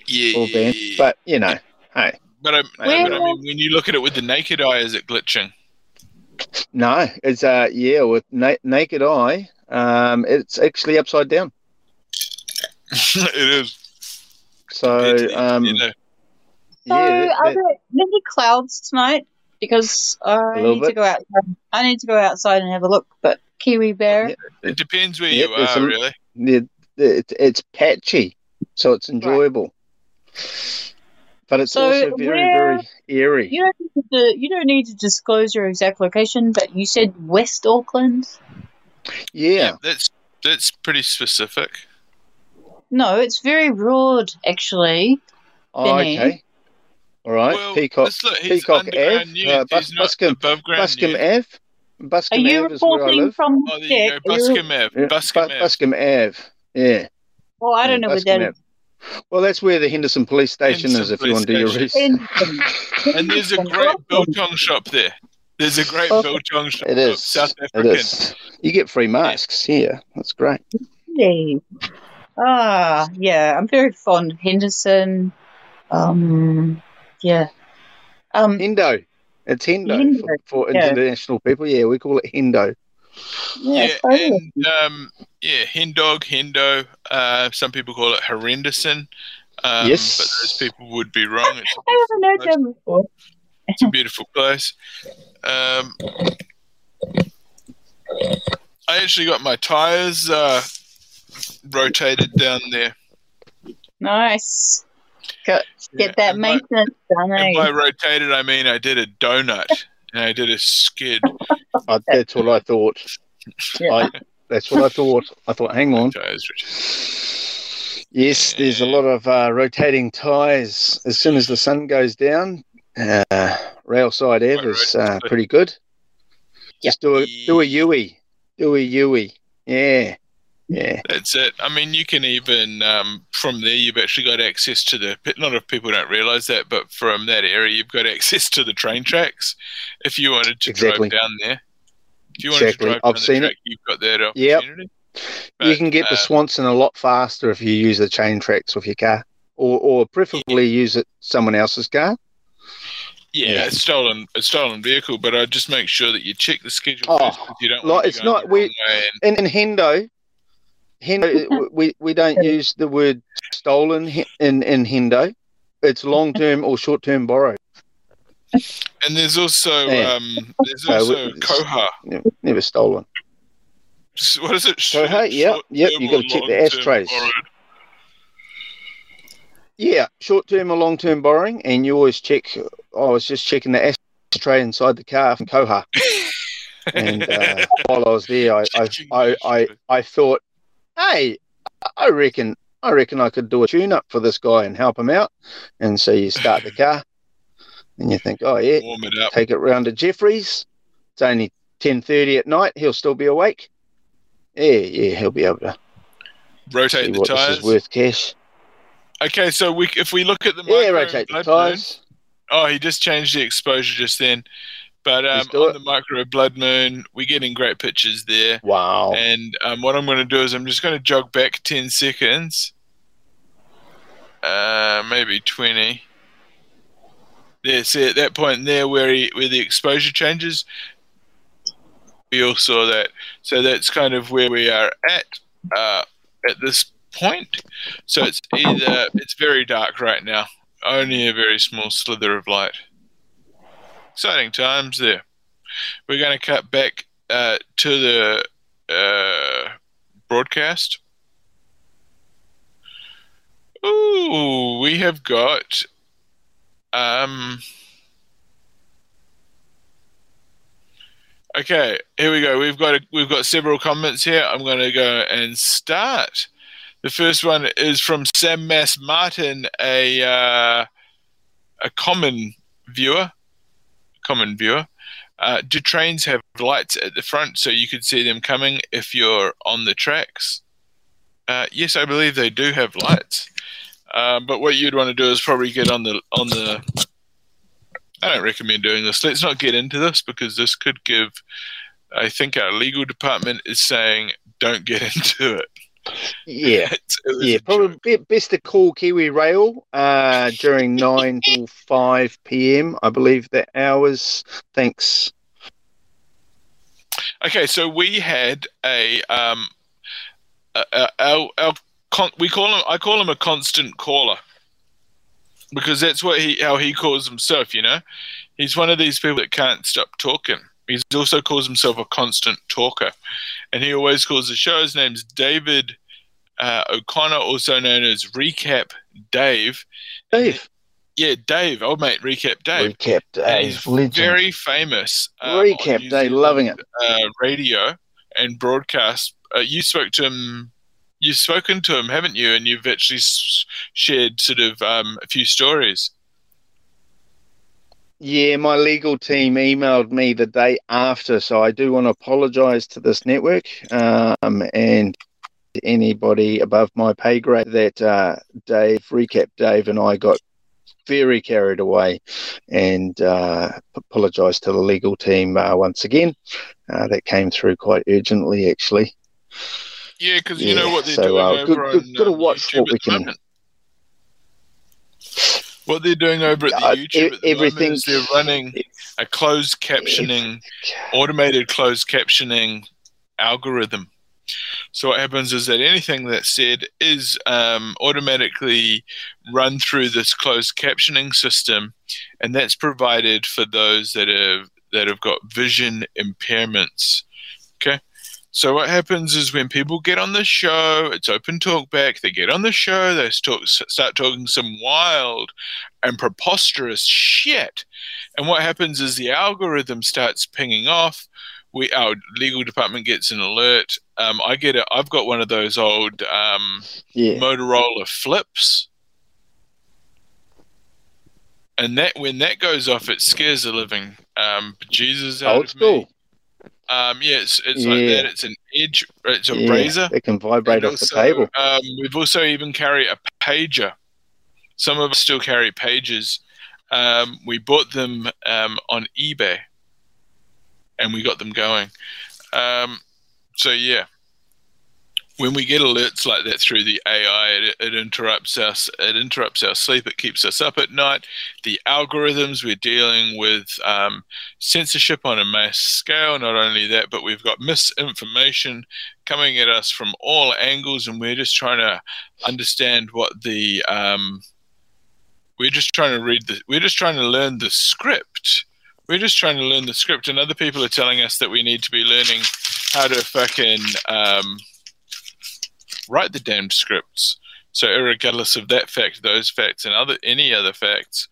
Yeah, broadband, but you know, hey, but, I, but I mean, when you look at it with the naked eye, is it glitching? no, it's uh, yeah, with na- naked eye, um, it's actually upside down. it is. So, um, You know, So, yeah, that- are that- there many clouds tonight? Because I little need to go outside. I need to go outside and have a look. But Kiwi Bear, it depends where Yep, you are, some- really. yeah, it, it's patchy, so it's enjoyable. But it's So also very, where- very eerie. you don't need to, you don't need to disclose your exact location. But you said West Auckland. Yeah, That's that's pretty specific. No, it's very broad, actually. oh, Benny. okay. All right, Well, Peacock, let's look, he's Peacock underground uh, Bus, he's Buscombe, above Buscombe news. Ave. Are you Ave is where I reporting from Oh, there you Jack? go. Are Buscombe Yeah, Buscombe Bu- Ave. Yeah. Well, I don't yeah, know what that Buscombe is. Ave. Well, that's where the Henderson Police Station is. If you want to do your research. And there's a great biltong shop there. There's a great Okay. biltong shop. It is. South African. is. You get free masks here. That's great. Hey. Ah, yeah, I'm very fond of Henderson. Um, yeah. Um, Hendo. It's Hendo, Hendo, for, for yeah. international people. Yeah, we call it Hendo. yeah, Yeah, totally. and um, yeah, hen dog, hendo. Uh, some people call it horrendousson. Um, Yes. but those people would be wrong. It's a I haven't heard beautiful that before. It's a beautiful place. Um, I actually got my tires uh, rotated down there. Nice. Got, get that and by- maintenance done, And eh? by rotated, I mean I did a donut and I did a skid. Uh, that's what I thought. Yeah. I, that's what I thought. I thought, hang on. Yes, there's a lot of uh, rotating tyres. As soon as the sun goes down, uh, railside Ave is uh, pretty good. Just do a do a Yui, do a Yui. Yeah, yeah. That's it. I mean, you can even um, from there. You've actually got access to the. A lot of people don't realise that, but from that area, you've got access to the train tracks. If you wanted to Exactly. drive down there, if you wanted Exactly. to drive I've down seen the it. you've got that Yep. opportunity. you can get to uh, Swanson a lot faster if you use the train tracks with your car, or or preferably use it someone else's car. Yeah, Yeah. it's stolen. A stolen vehicle, but I just make sure that you check the schedule Oh, you don't like, want to it's not- we- wrong way and- In in Hendo, Hendo, we we don't use the word stolen in in Hendo. It's long term or short term borrow. And there's also Yeah. um, there's So also it's- Koha. Never, never stolen. S- What is it? Koha, yep, Short yep. term You got to check the long-term ashtrays. borrowed? Yeah, short term or long term borrowing, and you always check. I was just checking the ashtray inside the car from Koha, and uh, while I was there, I I, I, I I thought, hey, I reckon I reckon I could do a tune up for this guy and help him out. And so you start the car, and you think, oh yeah, Warm it up. take it round to Jeffrey's. It's only ten thirty at night. He'll still be awake. Yeah, yeah, he'll be able to Rotate the what this tires. is worth cash. Okay, so we if we look at the Yeah, rotate the tires. Oh, he just changed the exposure just then. But um, on it. the micro blood moon, we're getting great pictures there. Wow. And um, what I'm going to do is I'm just going to jog back 10 seconds, uh, maybe 20. There, see at that point there where he, where the exposure changes, we all saw that. So that's kind of where we are at uh, at this point. So it's either it's very dark right now, only a very small slither of light. Exciting times there. We're going to cut back uh, to the uh, broadcast. Ooh, we have got um. Okay, here we go. We've got a, we've got several comments here. I'm going to go and start The first one is from Sam Mass Martin, a uh, a common viewer. Common viewer. Uh, do trains have lights at the front so you could see them coming if you're on the tracks? Uh, yes, I believe they do have lights. Um, but what you'd want to do is probably get on the on the. I don't recommend doing this. Let's not get into this because this could give. I think our legal department is saying don't get into it. Yeah, It's- yeah. Probably be- best to call Kiwi Rail uh, during nine till five p.m. I believe the hours. Thanks. Okay, so we had a um, a, a, our, our con- we call him I call him a constant caller because that's what he how he calls himself. You know, he's one of these people that can't stop talking. He also calls himself a constant talker, and he always calls the show. His name's David uh, O'Connor, also known as Recap Dave. Dave. Yeah, Dave, old mate, Recap Dave. Recap Dave. he's Legend. very famous. on Recap Dave. Loving it. Uh, radio and broadcast. Uh, you spoke to him. You've spoken to him, haven't you? And you've actually shared sort of um, a few stories. Yeah, my legal team emailed me the day after, so I do want to apologise to this network um, and anybody above my pay grade that uh, Dave, recap Dave, and I got very carried away and uh, apologise to the legal team uh, once again. Uh, that came through quite urgently, actually. Yeah, because you know what they're so, doing uh, over good- on good- gotta um, watch YouTube what we can-. What they're doing over at the Uh, YouTube at the everything- is they're running a closed captioning, automated closed captioning algorithm. So what happens is that anything that's said is um, automatically run through this closed captioning system, and that's provided for those that have that have got vision impairments. Okay. So what happens is when people get on the show, it's open talk back. They get on the show, they talk, start talking some wild and preposterous shit. And what happens is the algorithm starts pinging off. We our legal department gets an alert. Um, I get it. I've got one of those old um, Yeah. Motorola flips. And that when that goes off, it scares the living um, Jesus out Old of school. me. Um, yeah, it's, it's like that. It's an edge. It's a Yeah, razor. It can vibrate And off the table. Um, we've also even carry a pager. Some of us still carry pages. Um, we bought them um, on eBay, and we got them going. Um, so yeah, when we get alerts like that through the AI, it, it interrupts us. It interrupts our sleep. It keeps us up at night. The algorithms we're dealing with um, censorship on a mass scale. Not only that, but we've got misinformation coming at us from all angles, and we're just trying to understand what the um, we're just trying to read the we're just trying to learn the script. We're just trying to learn the script, and other people are telling us that we need to be learning how to fucking um, write the damned scripts. So, regardless of that fact, those facts, and other any other facts,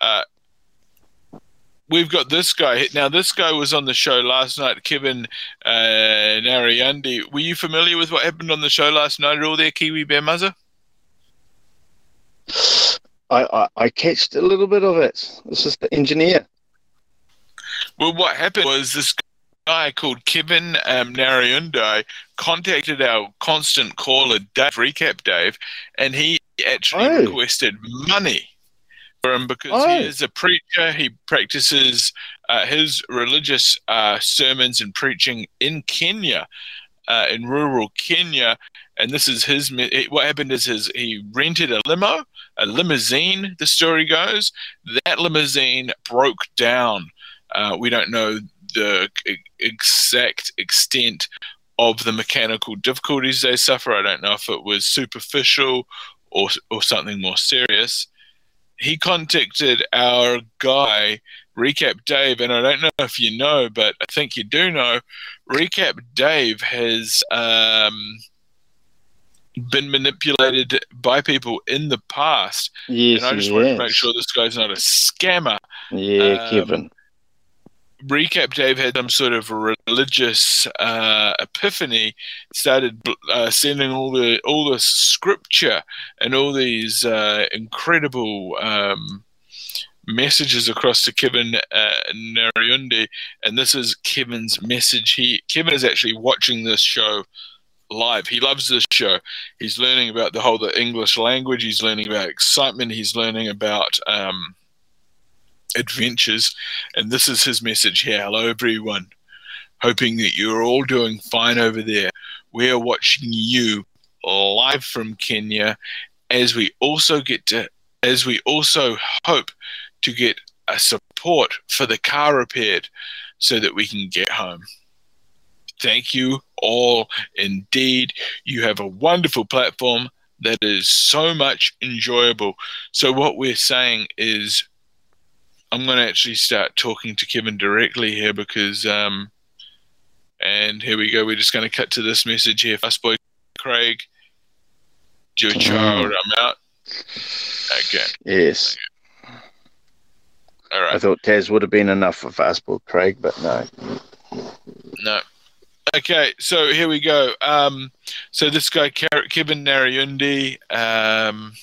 uh, we've got this guy. Now, this guy was on the show last night, Kevin uh, Narayandi. Were you familiar with what happened on the show last night at all there, Kiwi Bear Muzza? I, I, I catched a little bit of it. This is the engineer. Well, what happened was this guy called Kevin um, Narayundai contacted our constant caller, Dave, Recap Dave, and he actually Oh. requested money for him because Oh. he is a preacher. He practices uh, his religious uh, sermons and preaching in Kenya, uh, in rural Kenya. And this is his. What happened is his he rented a limo, a limousine. The story goes that limousine broke down. Uh, we don't know the exact extent of the mechanical difficulties they suffer. I don't know if it was superficial or or something more serious. He contacted our guy, Recap Dave, and I don't know if you know, but I think you do know. Recap Dave has um, been manipulated by people in the past, Yes, and I just yes. wanted to make sure this guy's not a scammer. Yeah, um, Kevin. Recap Dave had some sort of religious uh, epiphany, started uh, sending all the all the scripture and all these uh, incredible um, messages across to Kevin uh, Nariundi, and this is Kevin's message. He Kevin is actually watching this show live. He loves this show. He's learning about the whole the English language. He's learning about excitement. He's learning about um, adventures. And this is his message here. Hello, everyone. Hoping that you're all doing fine over there. We are watching you live from Kenya as we also get to, as we also hope to get a support for the car repaired so that we can get home. Thank you all indeed. You have a wonderful platform that is so much enjoyable. So, what we're saying is I'm going to actually start talking to Kevin directly here because, um, and here we go. We're just going to cut to this message here. Fast boy Craig, your child, I'm out. Okay. Yes. All right. I thought Taz would have been enough for Fastball Craig, but no. No. Okay, so here we go. Um, so this guy, Kevin Nariundi, um,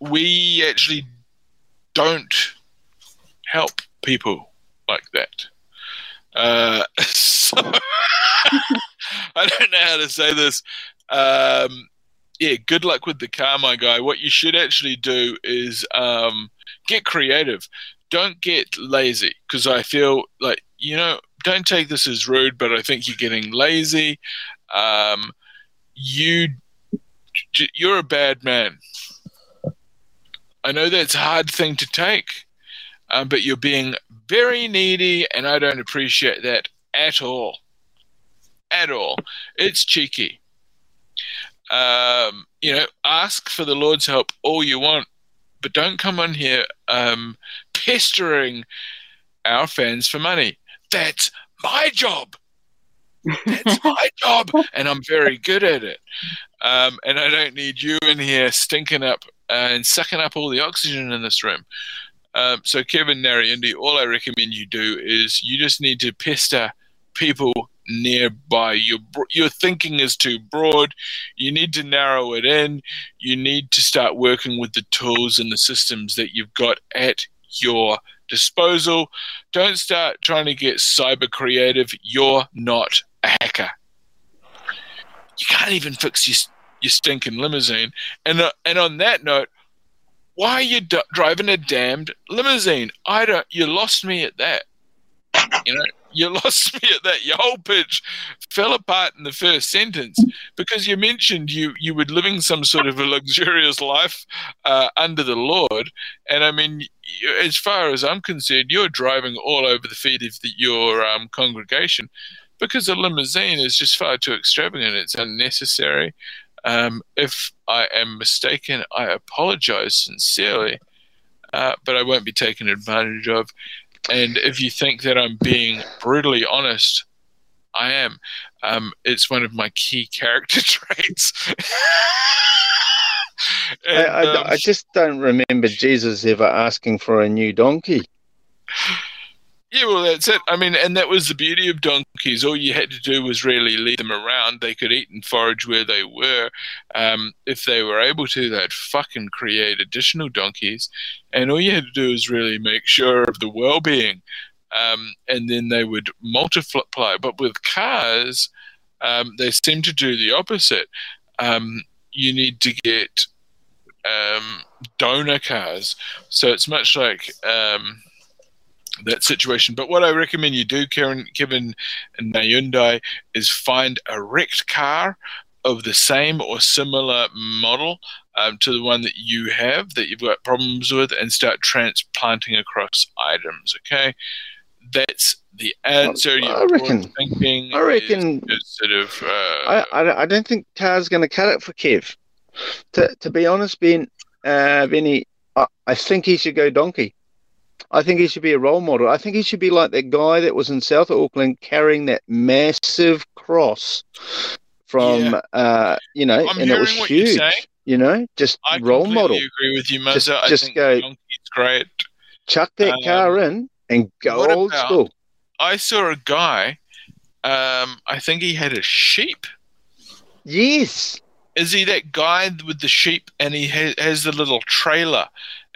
we actually don't help people like that. Uh, so I don't know how to say this. Um, yeah, good luck with the car, my guy. What you should actually do is um, get creative. Don't get lazy because I feel like, you know, don't take this as rude, but I think you're getting lazy. Um, you, you're a bad man. I know that's a hard thing to take, um, but you're being very needy, and I don't appreciate that at all. At all. It's cheeky. Um, you know, ask for the Lord's help all you want, but don't come on here um, pestering our fans for money. That's my job. That's my job, and I'm very good at it. Um, and I don't need you in here stinking up and sucking up all the oxygen in this room. Um, so, Kevin Nariundi, all I recommend you do is you just need to pester people nearby. Your your thinking is too broad. You need to narrow it in. You need to start working with the tools and the systems that you've got at your disposal. Don't start trying to get cyber creative. You're not a hacker. You can't even fix your your stinking limousine. And uh, and on that note, why are you d- driving a damned limousine? I don't. You lost me at that. You know, you lost me at that. Your whole pitch fell apart in the first sentence because you mentioned you you were living some sort of a luxurious life uh, under the Lord, and I mean, as far as I'm concerned, you're driving all over the feet of the, your um, congregation because a limousine is just far too extravagant. It's unnecessary. Um, if I am mistaken, I apologize sincerely, uh, but I won't be taken advantage of. And if you think that I'm being brutally honest, I am. Um, it's one of my key character traits. and, I, I, um, I, just don't remember Jesus ever asking for a new donkey. Yeah, well, that's it. I mean, and that was the beauty of donkeys. All you had to do was really lead them around. They could eat and forage where they were. Um, if they were able to, they'd fucking create additional donkeys. And all you had to do was really make sure of the well being. Um, and then they would multiply. But with cars, um, they seem to do the opposite. Um, you need to get um, donor cars. So it's much like um, that situation. But what I recommend you do, Karen, Kevin, and Hyundai, is find a wrecked car of the same or similar model um, to the one that you have that you've got problems with, and start transplanting across items. Okay, that's the answer. I reckon. Thinking I reckon. Sort of. Uh, I, I, I don't think car's going to cut it for Kev. To to be honest, Ben, uh, Benny, I, I think he should go donkey. I think he should be a role model. I think he should be like that guy that was in South Auckland carrying that massive cross from, yeah. uh, you know, I'm and it was huge. You know, just I role model. I agree with you, Mazza. Just, I just go. Donkey's great. Chuck that Um, car in and go old about- school. I saw a guy. Um, I think he had a sheep. Yes. Is he that guy with the sheep and he ha- has the little trailer?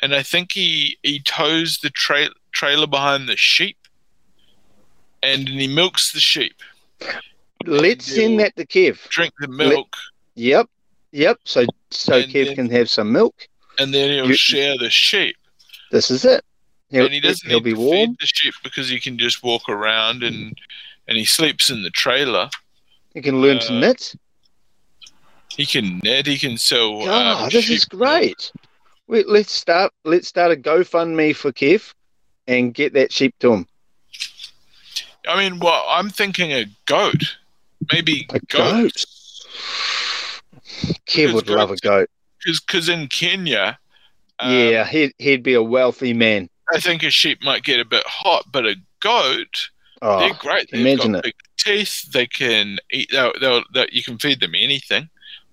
And I think he he tows the tra- trailer behind the sheep, and he milks the sheep. Let's send that to Kev. Drink the milk, Yep. Yep. So so And Kev then- can have some milk. and then he'll You- share the sheep. This is it. He'll, and he doesn't he'll need be to warm. feed the sheep because he can just walk around and and he sleeps in the trailer. He can learn to uh, knit. He can knit. He can sew. Oh, um, this is great. Wait, let's start. Let's start a GoFundMe for Kev, and get that sheep to him. I mean, well, I'm thinking a goat, maybe A goat, goat. Kev would love a goat. because in Kenya, um, yeah, he'd he'd be a wealthy man. I think a sheep might get a bit hot, but a goat, Oh, they're great. They've imagine got it. big teeth. They can eat. They'll, they'll, they'll, you can feed them anything,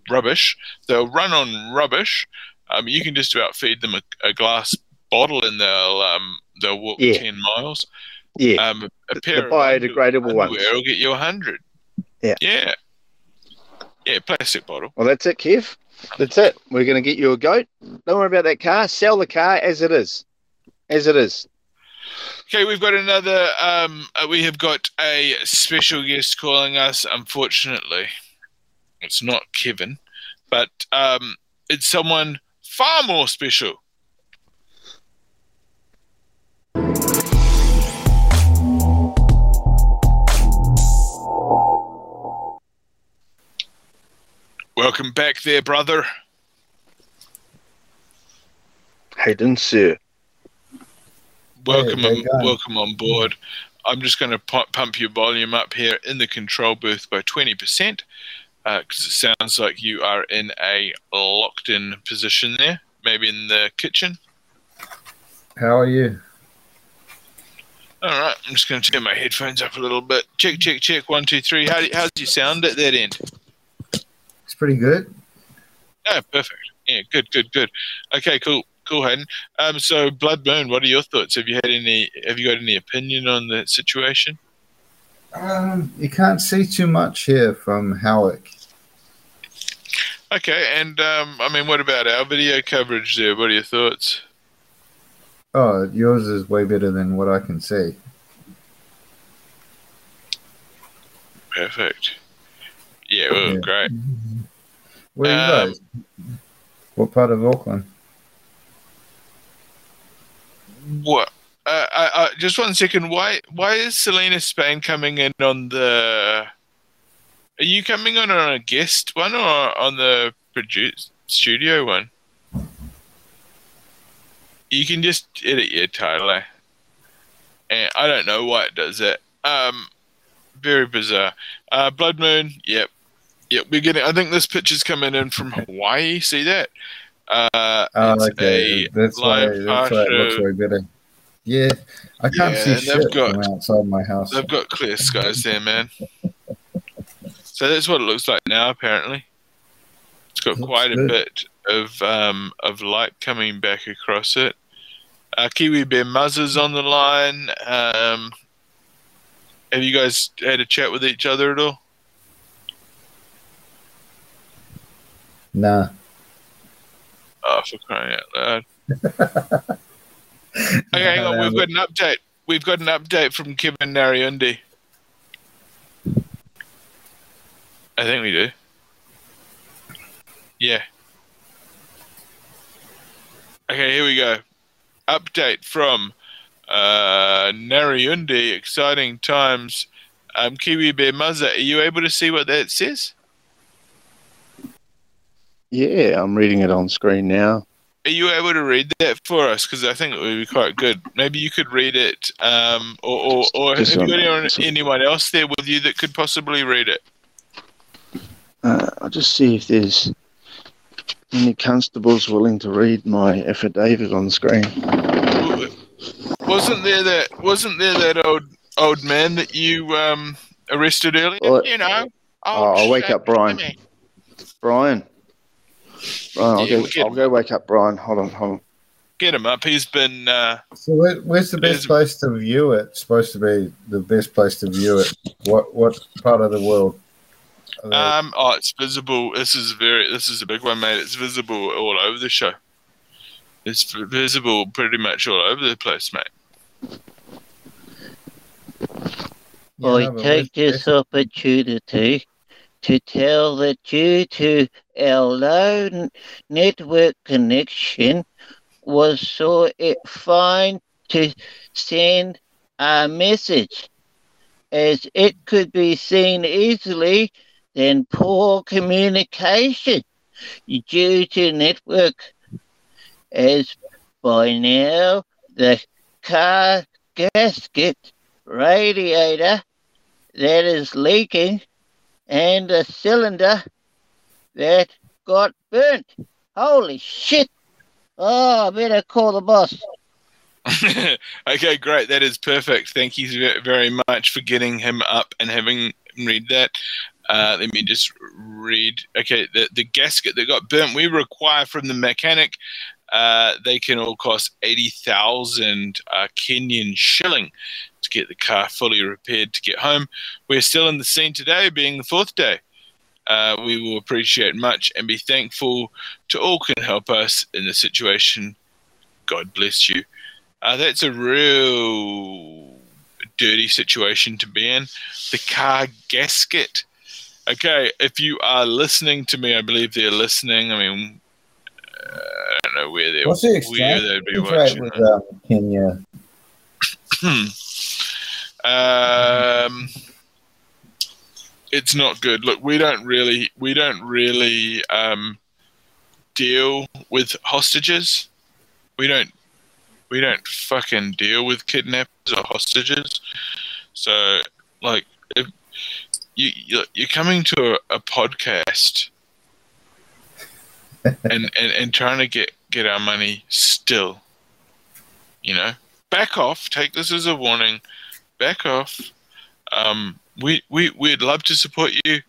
rubbish. They'll run on rubbish. Um, you can just about feed them a, a glass bottle, and they'll um, they'll walk Yeah. ten miles. Yeah, Um, a pair the of biodegradable ones will get you a hundred. Yeah. Yeah. Yeah, plastic bottle. Well, that's it, Kev. That's it. We're going to get you a goat. Don't worry about that car. Sell the car as it is. As it is. Okay, we've got another. Um, uh, we have got a special guest calling us. Unfortunately, it's not Kevin, but um, it's someone far more special. Welcome back, there, brother. Hayden, sir. Welcome, Hey, on, you go. welcome on board. I'm just going to pump your volume up here in the control booth by 20% because it sounds like you are in a locked in position there, maybe in the kitchen. How are you? All right, I'm just going to turn my headphones up a little bit. Check, check, check. One, two, three. How do, how's your sound at that end? It's pretty good. Oh, perfect. Yeah, good, good, good. Okay, cool, cool, Hayden. Um, so Blood Moon, what are your thoughts? Have you had any? Have you got any opinion on the situation? Um, you can't see too much here from Howick. Okay, and um, I mean, what about our video coverage there? What are your thoughts? Oh, yours is way better than what I can see. Perfect. Yeah, well, Yeah. great. Where are you Um, guys? What part of Auckland? What? Uh, I, I, just one second. Why? Why is Selena Spain coming in on the? Are you coming on on a guest one or on the produce studio one? You can just edit your title. And I don't know why it does that. Um, very bizarre. Uh, Blood Moon. Yep. Yep. We're getting. I think this picture's coming in from Hawaii. See that? Uh, Oh, okay. a That's why, that's why it looks way better. Yeah, I can't Yeah, see shit got- from outside my house. They've got clear skies there, man. So that's what it looks like now. Apparently, it's got Looks quite a good. bit of um, of light coming back across it. Uh, Kiwi Bear Muzza's on the line. Um, have you guys had a chat with each other at all? Nah. Oh, for crying out loud! Okay, hang on. We've got an update. We've got an update from Kevin Nariundi. I think we do. Yeah. Okay, here we go. Update from uh, Nariundi. Exciting times. Um, Kiwi Bear Muzza, are you able to see what that says? Yeah, I'm reading it on screen now. Are you able to read that for us? Because I think it would be quite good. Maybe you could read it, um, or, or, or have Just you got anyone, anyone else there with you that could possibly read it? Uh, I'll just see if there's any constables willing to read my affidavit on screen. Wasn't there that wasn't there that old old man that you um, arrested earlier? Well, you know. Oh, I'll wake up Brian. Jimmy. Brian. Brian, I'll, Yeah, go, we can- I'll go wake up Brian. Hold on, hold on. get him up. He's been. Uh, So where, where's the best place to view it? It's supposed to be the best place to view it. What what part of the world? Are um, oh, it's visible. This is very. This is a big one, mate. It's visible all over the show. It's visible pretty much all over the place, mate. I no, take this opportunity to tell that due to our low network connection was saw it fine to send a message as it could be seen easily than poor communication due to network as by now the car gasket radiator that is leaking and a cylinder that got burnt. Holy shit! Oh, I better call the boss. okay, great. That is perfect. Thank you very much for getting him up and having read that. Uh, let me just read. Okay, the, the gasket that got burnt, we require from the mechanic. Uh, they can all cost 80,000 uh, Kenyan shilling to get the car fully repaired to get home. We're still in the scene today, being the fourth day. Uh, we will appreciate much and be thankful to all can help us in the situation. God bless you. Uh, that's a real dirty situation to be in. The car gasket. Okay, if you are listening to me, I believe they're listening. I mean, uh, I don't know where they're What's the where they'd be watching. with um, Kenya? um, it's not good. Look, we don't really, we don't really um, deal with hostages. We don't, we don't fucking deal with kidnappers or hostages. So, like, if you you- you're coming to a, a podcast and, and and trying to get get our money still, you know, back off. Take this as a warning. Back off. Um, we we we'd love to support you,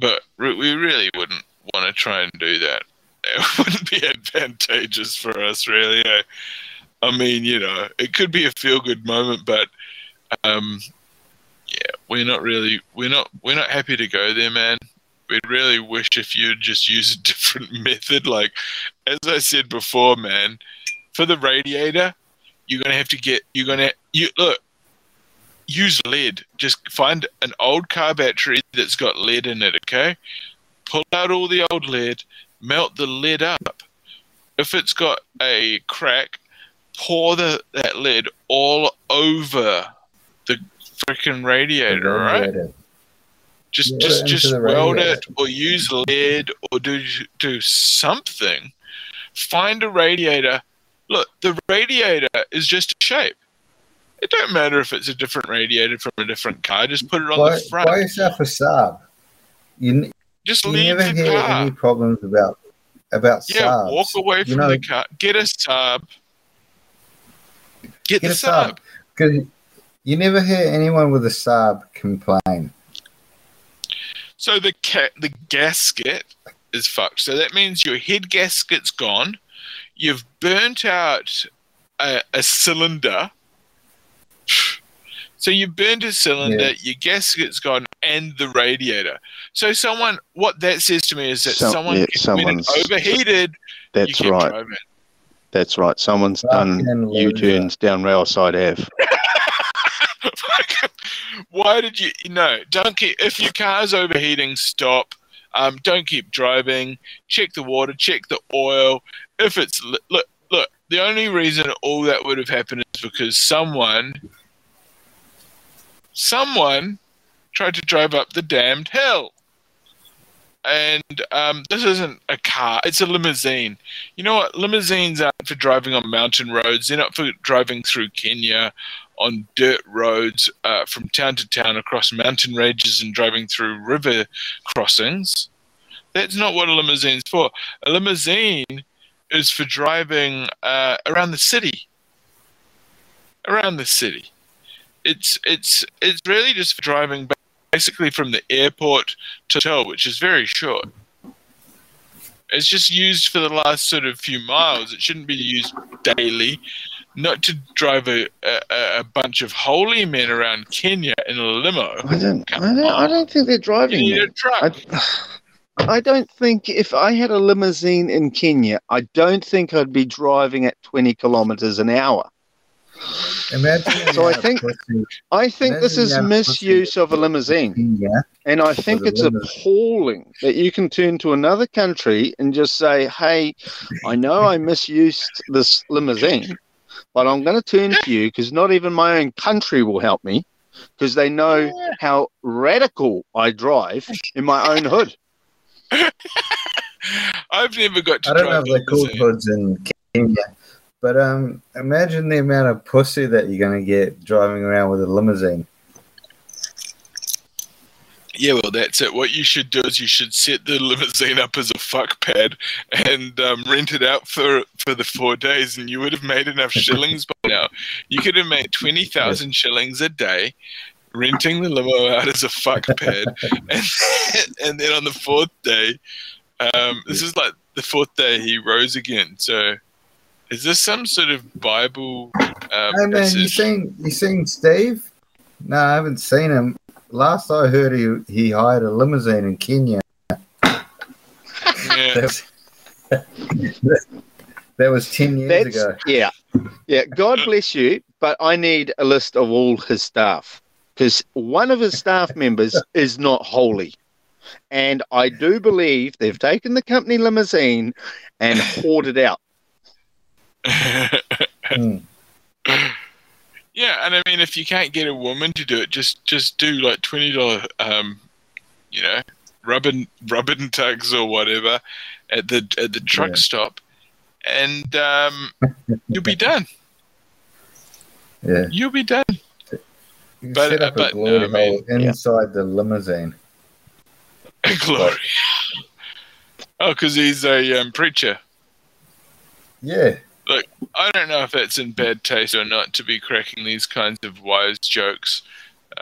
but re- we really wouldn't want to try and do that. It wouldn't be advantageous for us, really. eh? I mean, you know, it could be a feel good moment, but um, yeah, we're not really we're not we're not happy to go there, man. We'd really wish if you'd just use a different method. Like as I said before, man, for the radiator, you're gonna have to get you're gonna you look use lead. Just find an old car battery that's got lead in it, okay? Pull out all the old lead, melt the lead up. If it's got a crack, pour the that lead all over freaking radiator, right? Just Yeah, just just weld radiator. it or use lead or do do something. Find a radiator. Look, the radiator is just a shape. It don't matter if it's a different radiator from a different car. Just put it on Buy, the front. buy yourself a Saab. You, just you leave never the hear car. any problems about about Yeah, Saabs. walk away You from know- the car. Get a sub. Get, Get the a sub. Saab. Because you never hear anyone with a Saab complain. So the ca- the gasket is fucked. So that means your head gasket's gone. You've burnt out a, a cylinder. So you burned a cylinder, Yeah. your gasket's gone, and the radiator. So someone, what that says to me is that Some- someone, yeah, when someone's- overheated, That's right. driving. That's right. Someone's done U turns down Railside Ave. Why did you? No, don't keep. If your car's overheating, stop. Um, don't keep driving. Check the water. Check the oil. If it's look, look. The only reason all that would have happened is because someone, someone, tried to drive up the damned hill. And um, this isn't a car; it's a limousine. You know what? Limousines aren't for driving on mountain roads. They're not for driving through Kenya on dirt roads uh, from town to town across mountain ranges and driving through river crossings. That's not what a limousine's for. A limousine is for driving uh, around the city. Around the city. It's it's it's really just for driving basically from the airport to hotel, which is very short. It's just used for the last sort of few miles. It shouldn't be used daily. Not to drive a, a, a bunch of holy men around Kenya in a limo. I don't, I don't, I don't think they're driving. You need a truck. I, I don't think if I had a limousine in Kenya, I don't think I'd be driving at 20 kilometers an hour. Imagine So I think pussy- I think this is that misuse of a limousine, Yeah. and I think it's limo. appalling that you can turn to another country and just say, "Hey, I know I misused this limousine, but I'm going to turn to you because not even my own country will help me because they know how radical I drive in my own hood." I've never got to I don't know drive if they're called hoods in Kenya, but um, imagine the amount of pussy that you're going to get driving around with a limousine. Yeah, well, that's it. What you should do is you should set the limousine up as a fuck pad and um, rent it out for for the four days, and you would have made enough shillings by now. You could have made twenty thousand shillings a day renting the limo out as a fuck pad, and and then on the fourth day, um, this is like the fourth day he rose again. So, is this some sort of Bible? Um, hey man, you seen you seen Steve? No, I haven't seen him. Last I heard, he he hired a limousine in Kenya. Yeah. That was, that was ten years That's ago. yeah, yeah. God bless you, but I need a list of all his staff because one of his staff members is not holy, and I do believe they've taken the company limousine and hoarded out. Hmm. Yeah, and I mean, if you can't get a woman to do it, just just do like twenty dollar, um, you know, rubbing rubbing tugs or whatever at the at the truck Yeah. stop, and um, you'll be done. Yeah, You'll be done. you But- set up but, a glory no, I mean, hole inside the limousine. Glory. Oh, because he's a um, preacher. Yeah, Look, I don't know if that's in bad taste or not to be cracking these kinds of wise jokes.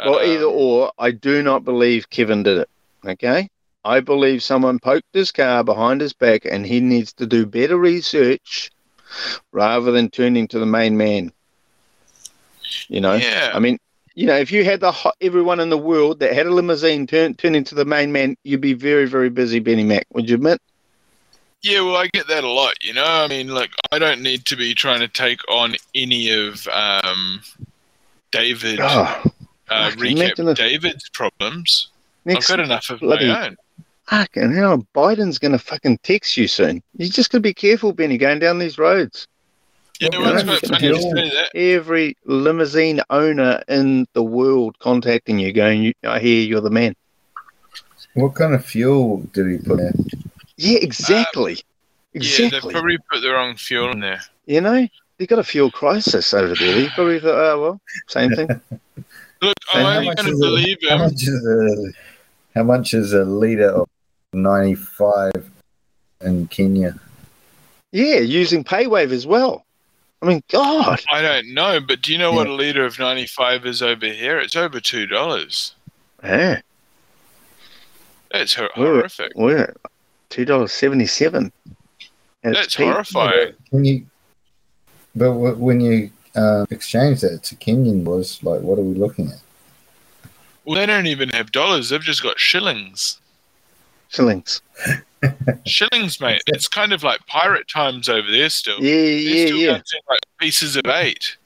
Well, Um, either or, I do not believe Kevin did it. Okay, I believe someone poked his car behind his back, and he needs to do better research rather than turning to the main man. You know, Yeah. I mean, you know, if you had the ho- everyone in the world that had a limousine turn turn into the main man, you'd be very, very busy, Benny Mack. Would you admit? Yeah, well, I get that a lot. You know, I mean, like, I don't need to be trying to take on any of um, David, Oh, uh, recap if- David's problems. next I've got enough of bloody- my own. fucking hell, Biden's gonna fucking text you soon. You just gotta be careful, Benny, going down these roads. You know, it's quite funny to say that. Every limousine owner in the world contacting you, going, "I hear you're the man." what kind of fuel did he put in? Yeah, exactly, Exactly. Yeah, they exactly. probably put the wrong fuel in there. You know, they've got a fuel crisis over there. They probably thought, "Oh well, same thing." Look, And I'm how only much going to is it- believe How him. much is a how much is a liter of ninety five in Kenya? yeah, using PayWave as well. I mean, God, I don't know, but do you know what a liter of 95 is over here? It's over $2. yeah, That's hor- we're horrific. we're at two dollars seventy seven. That's horrifying. Can you? But when you uh, exchange that to Kenyan was like, what are we looking at? Well, they don't even have dollars. They've just got shillings. Shillings. Shillings, mate. It's kind of like pirate times over there still. Yeah, They're yeah, still yeah. counting like pieces of eight.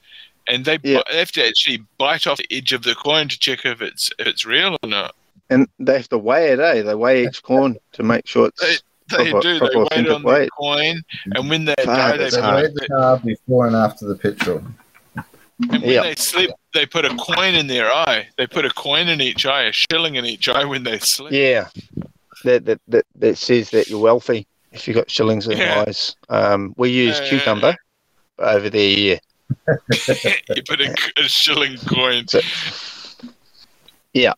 And they, Yeah. they have to actually bite off the edge of the coin to check if it's if it's real or not. And they have to weigh it, eh? They weigh each coin to make sure it's They, they proper, do. proper They wait authentic on the coin, and when they Fuck, die, they it's They hard. the car before and after the petrol. And when Yeah. they sleep, they put a coin in their eye. They put a coin in each eye, a shilling in each eye when they sleep. Yeah, that that that, that says that you're wealthy if you've got shillings in Yeah. your eyes. Um, we use Uh, cucumber but over there. Yeah, you put a, a shilling coin. So- yeah,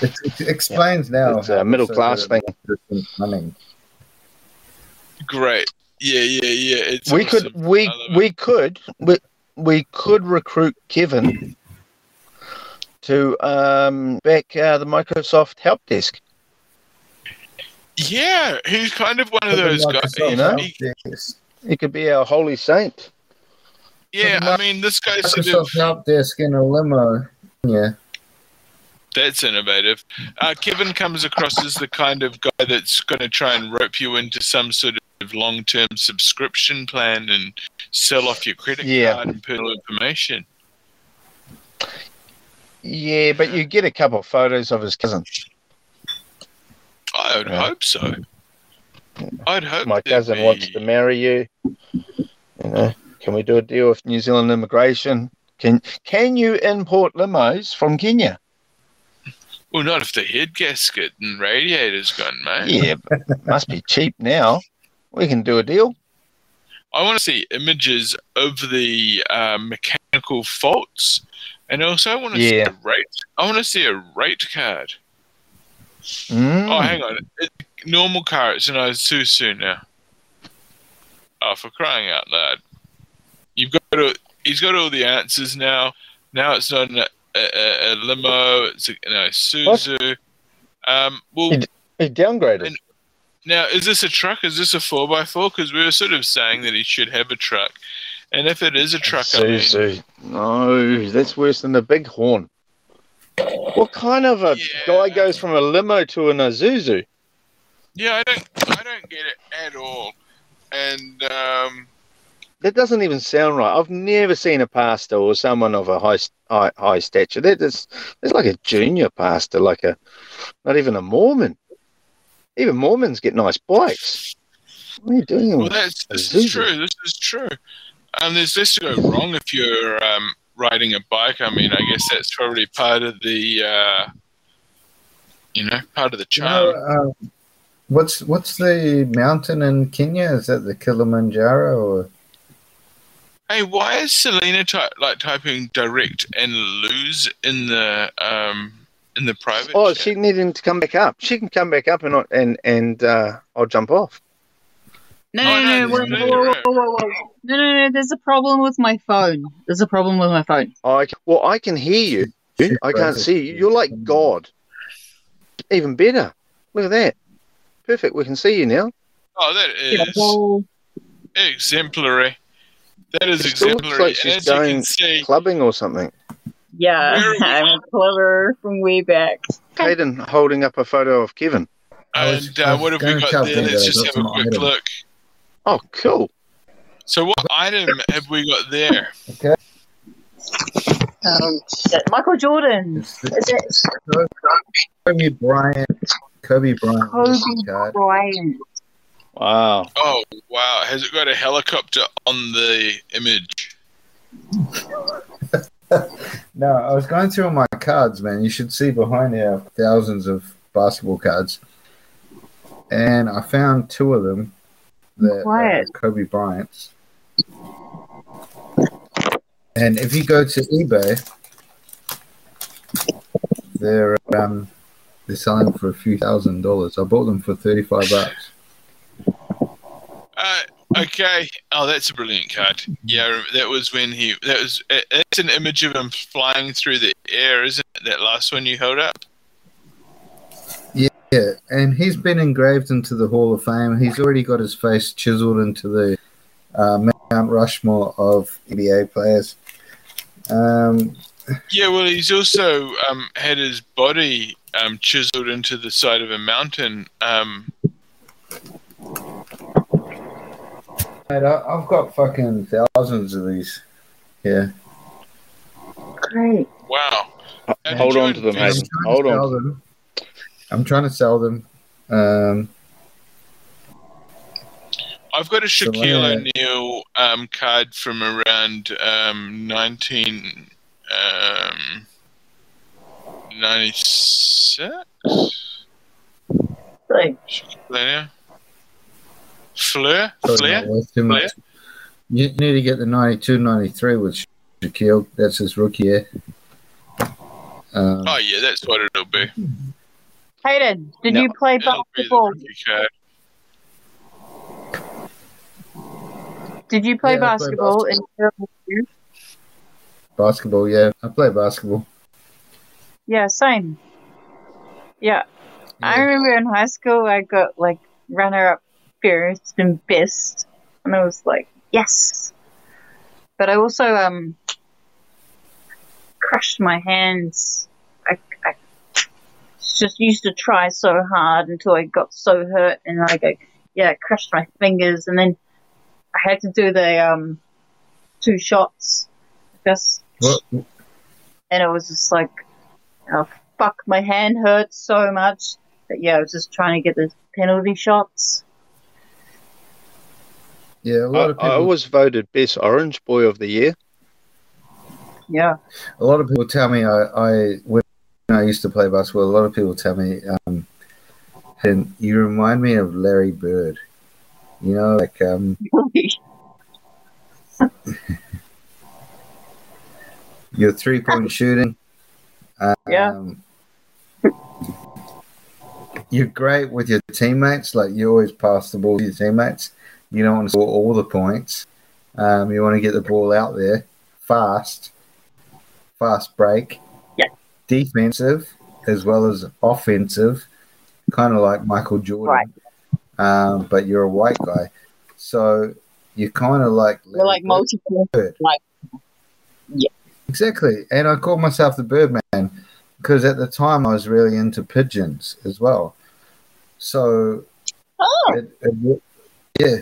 It, it explains now. It's a middle class thing. at distant. Great. Yeah, yeah, yeah. It's we awesome. could we I love it. we could we, we could recruit Kevin to um, back uh, the Microsoft help desk. Yeah, he's kind of one of those guys. You know, he- he could be our holy saint. yeah, I mean, this guy's sort of Microsoft help desk in a limo. Yeah. That's innovative. Uh, Kevin comes across as the kind of guy that's going to try and rope you into some sort of long-term subscription plan and sell off your credit Yeah. card and personal information. Yeah, but you get a couple of photos of his cousin. I would Yeah. hope so. I'd hope My cousin be- wants to marry you. You know, can we do a deal with New Zealand immigration? Can can you import limos from Kenya? Well, not if the head gasket and radiator's gone, mate. Yeah, but must be cheap now. We can do a deal. I want to see images of the uh, mechanical faults, and also I want to see Yeah. a rate. I want to see a rate card. Mm. Oh, hang on. It, normal car, it's an Isuzu now. Oh, for crying out loud! You've got to, he's got all the answers now. Now it's not a, a limo. It's a, an Isuzu. Um, well, He downgraded. And- now is this a truck? Is this a four x four? Because we were sort of saying that he should have a truck, and if it is a truck, I mean, Suzu. No, that's worse than the big horn. What kind of a guy goes from a limo to an Isuzu? yeah, I don't, I don't get it at all. And um, That doesn't even sound right. I've never seen a pastor or someone of a high high, high stature. That is, it's like a junior pastor, like a not even a Mormon. Even Mormons get nice bikes. What are you doing? well, that's this is true. This is true. And there's this to go wrong if you're um, riding a bike. I mean, I guess that's probably part of the, uh, you know, part of the You charm. know, uh, what's what's the mountain in Kenya? Is that the Kilimanjaro or Hey, why is Selena ty- like typing direct and lose in the um in the private? Oh, chat? she needing to come back up. She can come back up and not- and and uh, I'll jump off. No, Oh, no, no, no, whoa, no, whoa, whoa, whoa, whoa, whoa. no, no, no. There's a problem with my phone. There's a problem with my phone. I c- well, I can hear you. I can't see you. You're like God. Even better. Look at that. Perfect. We can see you now. Oh, that Yeah, well, exemplary. That is It still looks like she's as you going can see, clubbing or something. yeah, Where are we? I'm clever from way back. Hayden holding up a photo of Kevin. And uh, what have we got there? Let's just have a quick items. look. Oh, cool. So, what item have we got there? Okay. Um, shit. Michael Jordan. Is it Kobe Bryant Kobe Bryant Kobe. Bryant? Wow. Oh, wow. Has it got a helicopter on the image? No, I was going through my cards, man. You should see behind here thousands of basketball cards, and I found two of them that are Kobe Bryant's. And if you go to eBay, they're um they're selling for a few thousand dollars. I bought them for thirty five bucks. Okay. Oh, that's a brilliant card. Yeah, that was when he. That was. That's an image of him flying through the air, isn't it? That last one you held up. Yeah, and he's been engraved into the Hall of Fame. He's already got his face chiseled into the uh, Mount Rushmore of NBA players. Um, Yeah, well, he's also um, had his body um, chiseled into the side of a mountain. Um, mate, I, I've got fucking thousands of these. Yeah, Great. wow. How did Hold on to them, invest- Hayden. I'm Hold trying to on. sell them. I'm trying to sell them. Um, I've got a So, Shaquille uh, O'Neal um, card from around um, 19. Um, 96? Great. Fleer? Fleer? probably Fleer? not worth too much. You need to get the 92 93 with Shaquille. That's his rookie year. Um, Oh, yeah, that's what it'll be. Hayden, did No, you play It'll be basketball? Did you play Yeah, I play basketball in your basketball, yeah. I play basketball. Yeah, same. Yeah. I remember in high school I got like runner up first and best, and I was like, yes. But I also um crushed my hands. I, I just used to try so hard until I got so hurt, and I go, yeah, I crushed my fingers, and then I had to do the um two shots just What? and it was just like, oh fuck, my hand hurt so much. But yeah, I was just trying to get the penalty shots. Yeah, a I, lot of I was voted best orange boy of the year. Yeah. A lot of people tell me I, I when I used to play basketball. A lot of people tell me, um, and you remind me of Larry Bird. You know, like um, your three point shooting. Um, Yeah. You're great with your teammates. Like you always pass the ball to your teammates. You don't want to score all the points. Um, you want to get the ball out there fast, fast break, Yeah. defensive as well as offensive, kind of like Michael Jordan. Right. Um, but you're a white guy, so you're kind of like We're like multiple. Like, yeah. Exactly. And I called myself the Birdman because at the time I was really into pigeons as well. So, Oh, it, it, yeah.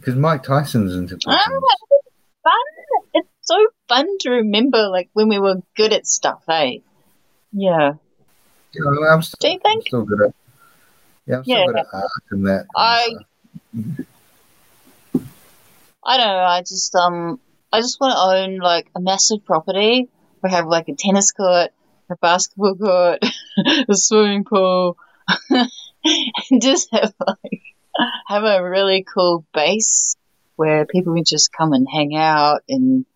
Because Mike Tyson's into pigeons. ah, it's fun. It's so fun to remember, like when we were good at stuff, hey? Yeah. You know, I'm still, Do you think? still good at. Yeah, I'm still Yeah. good at art and that. I I don't know. I just um I just want to own like a massive property. We have like a tennis court, a basketball court, a swimming pool, and just have like have a really cool base where people can just come and hang out and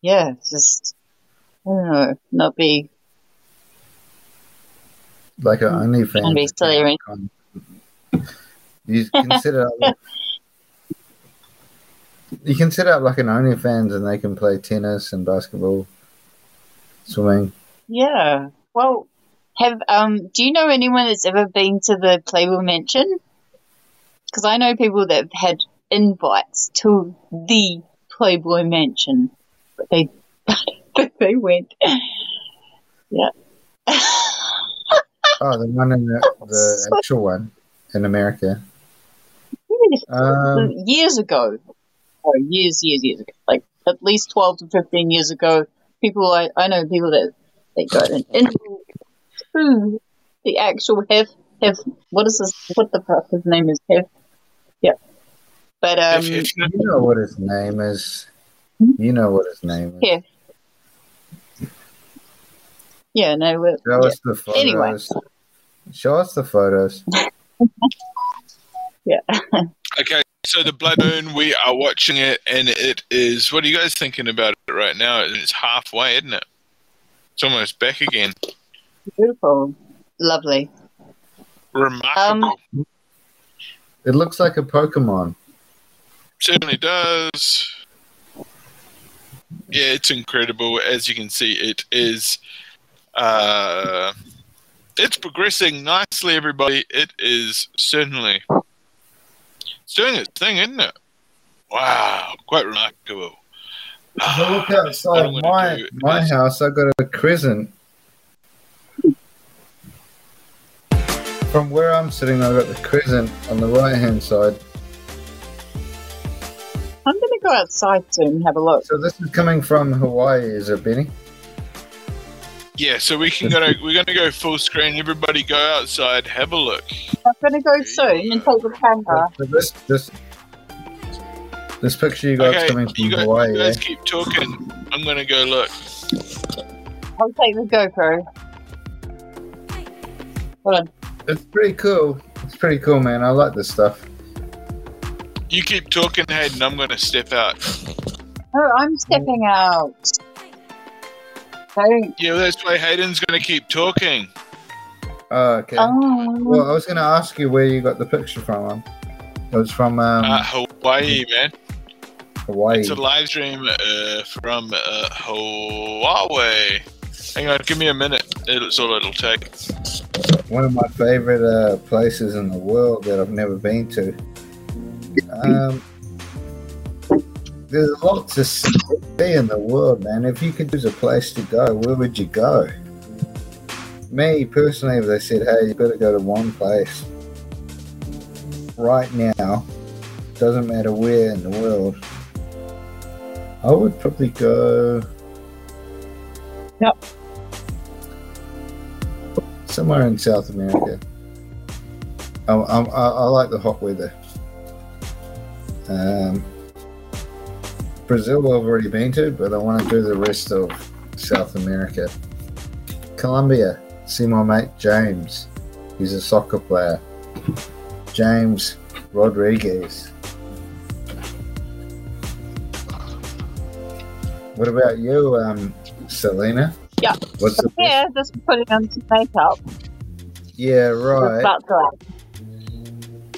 yeah, just I don't know, not be like an OnlyFans. To be silly. You can set it up. Like, you can set up like an OnlyFans and they can play tennis and basketball, swimming. Yeah. Well, have um, do you know anyone that's ever been to the Playboy Mansion? Because I know people that have had invites to the Playboy Mansion, but they but they went. Yeah. Oh, the one in the, the actual one in America. Um, years ago, or years, years, years ago, like at least twelve to fifteen years ago, people I, I know people that they got an invite to the actual have have what is this? What the fuck his name is? Have but um, you know what his name is. You know what his name is. yeah, yeah, no, we- Show yeah. us the photos. Anyway, Show us the photos. yeah. Okay, so the Blood Moon, we are watching it, and it is. What are you guys thinking about it right now? It's halfway, isn't it? It's almost back again. Beautiful, lovely. Remarkable. Um, It looks like a Pokemon. Certainly does. Yeah, it's incredible. As you can see, it is. Uh, it's progressing nicely, everybody. It is certainly. It's doing its thing, isn't it? Wow, quite remarkable. If I look outside my my is- house, I've got a crescent. From where I'm sitting, I've got the crescent on the right hand side. I'm gonna go outside soon and have a look. So this is coming from Hawaii, is it, Benny? Yeah, so we can go. We're gonna go full screen. Everybody, go outside, have a look. I'm gonna go soon and take the camera. So this this this picture you got Okay, is coming from you guys, Hawaii. you guys eh? keep talking. I'm gonna go look. I'll take the GoPro. Hold on. It's pretty cool. It's pretty cool, man. I like this stuff. You keep talking, Hayden. I'm gonna step out. Oh, I'm stepping out. Don't. Yeah, well, that's why Hayden's gonna keep talking. Oh, okay. Oh. Well, I was going to ask you where you got the picture from. It was from um, Uh, Hawaii, man. Hawaii. It's a live stream uh, from uh, Hawaii. Hang on, give me a minute. It's all it'll take. one of my favorite uh, places in the world that I've never been to. Um, there's a lot to see in the world, man. If you could choose a place to go, where would you go? Me personally, if they said, "Hey, you got to go to one place right now," doesn't matter where in the world, I would probably go. Yep. Somewhere in South America. I, I I like the hot weather. Um, Brazil I've already been to, but I want to do the rest of South America. Colombia, see my mate James. He's a soccer player. James Rodriguez. What about you, um, Selena? Yeah. What's the Yeah, just putting on some makeup. Yeah, That's right. about right.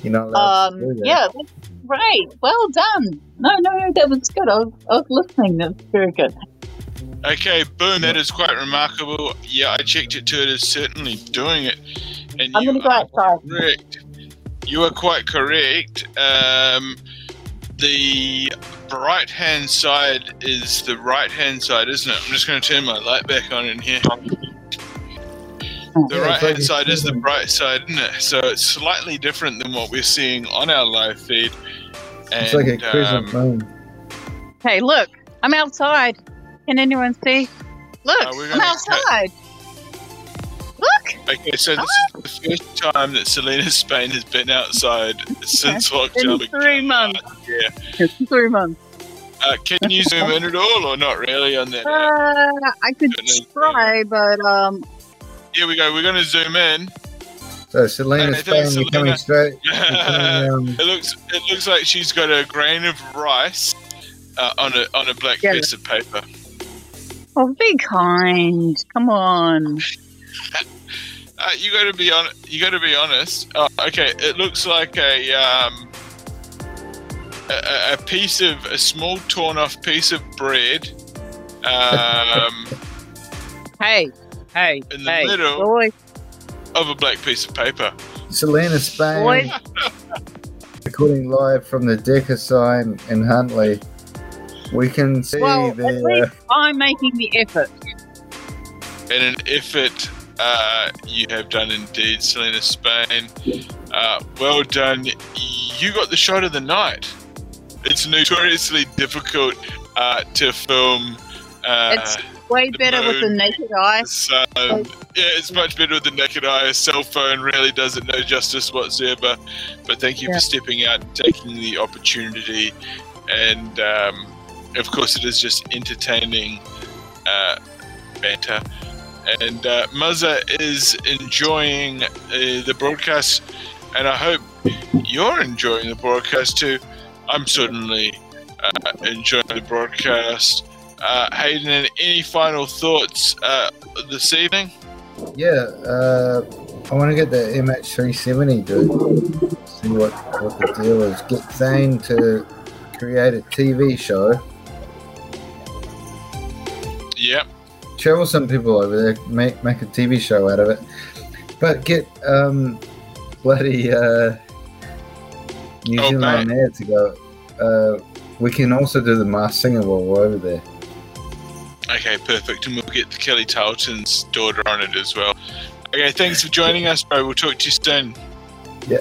You're not allowed to Um, that. yeah, that's great. Well done. No, no, no, that was good. I was, I was listening. That was very good. Okay, boom, that is quite remarkable. Yeah, I checked it too. It is certainly doing it. And I'm going to go outside. correct. You are quite correct. Um, the right hand side is the right hand side, isn't it? I'm just going to turn my light back on in here. The right hand side is the bright side, isn't it? So it's slightly different than what we're seeing on our live feed. And, It's like a crescent um, moon. Hey, look, I'm outside. Can anyone see? Look, Uh, I'm gonna outside. Look. Okay, so this is the first time that Selena Spain has been outside since In lockdown. three months. Yeah. It's three months. Uh, can you zoom in at all, or not really on that? Uh, I could try, but um, Here we go. We're going to zoom in. So Selena Hey, you're coming straight. You're um, it looks it looks like she's got a grain of rice uh, on a on a black Yeah. piece of paper. oh, be kind. Come on. Uh, you got to be on. You got to be honest. Oh, okay, it looks like a um, a- a, a piece of a small torn off piece of bread. Um, Hey, hey, In the hey, middle. boy, of a black piece of paper. Selena Spain, boy. recording live from the Decker sign in Huntly. We can see Well, at the. Uh, least I'm making the effort. and an effort uh, you have done indeed, Selena Spain. Uh, well done. You got the shot of the night. It's notoriously difficult uh, to film. Uh, It's way better with the naked eye. So. Yeah, it's much better with the naked eye. A cell phone really does it no justice whatsoever. But thank you Yeah. for stepping out and taking the opportunity. And um, of course, it is just entertaining uh, banter. And uh, Muzza is enjoying uh, the broadcast, and I hope you're enjoying the broadcast too. I'm certainly uh, enjoying the broadcast. Uh, Hayden, any final thoughts uh, this evening? yeah, uh, I want to get the MH370, dude. See what, what the deal is. Get Zane to create a TV show. Yep. Travel some people over there, make make a TV show out of it. But get um, bloody uh, New Oh, Zealand on there to go. Uh, we can also do the Masked Singer while we're over there. Okay, perfect. And we'll get the Kelly Tarleton's daughter on it as well. Okay, thanks for joining us, bro. We'll talk to you soon. Yeah.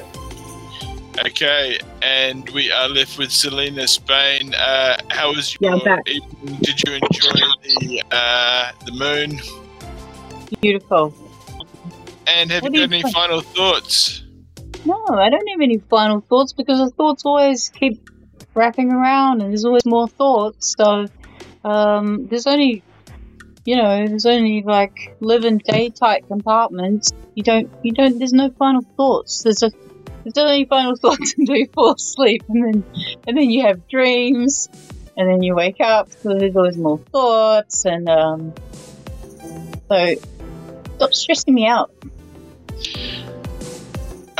Okay, and we are left with Selena Spain. Uh, how was your I'm evening? Did you enjoy the uh, the moon? Beautiful. And have What you got you any final thoughts? No, I don't have any final thoughts because the thoughts always keep wrapping around and there's always more thoughts. So um, there's only, you know, there's only like live and day type compartments. You don't, you don't, there's no final thoughts. There's a, there's only final thoughts until you fall asleep and then, and then you have dreams and then you wake up. So there's always more thoughts and, um, so stop stressing me out.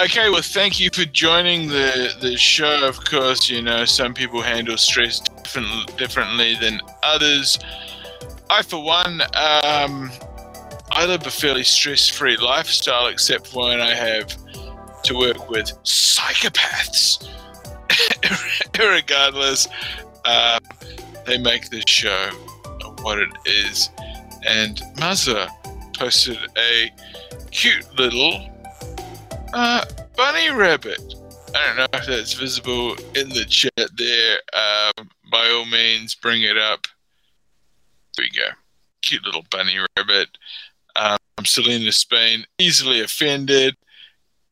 Okay, well, thank you for joining the the show. Of course, you know some people handle stress different, differently than others. I, for one, um, I live a fairly stress-free lifestyle, except when I have to work with psychopaths. Regardless, uh, they make this show what it is. And Mazza posted a cute little uh, bunny rabbit. I don't know if that's visible in the chat there. Um, by all means, bring it up. There we go. Cute little bunny rabbit. Um, Selena Spain, easily offended.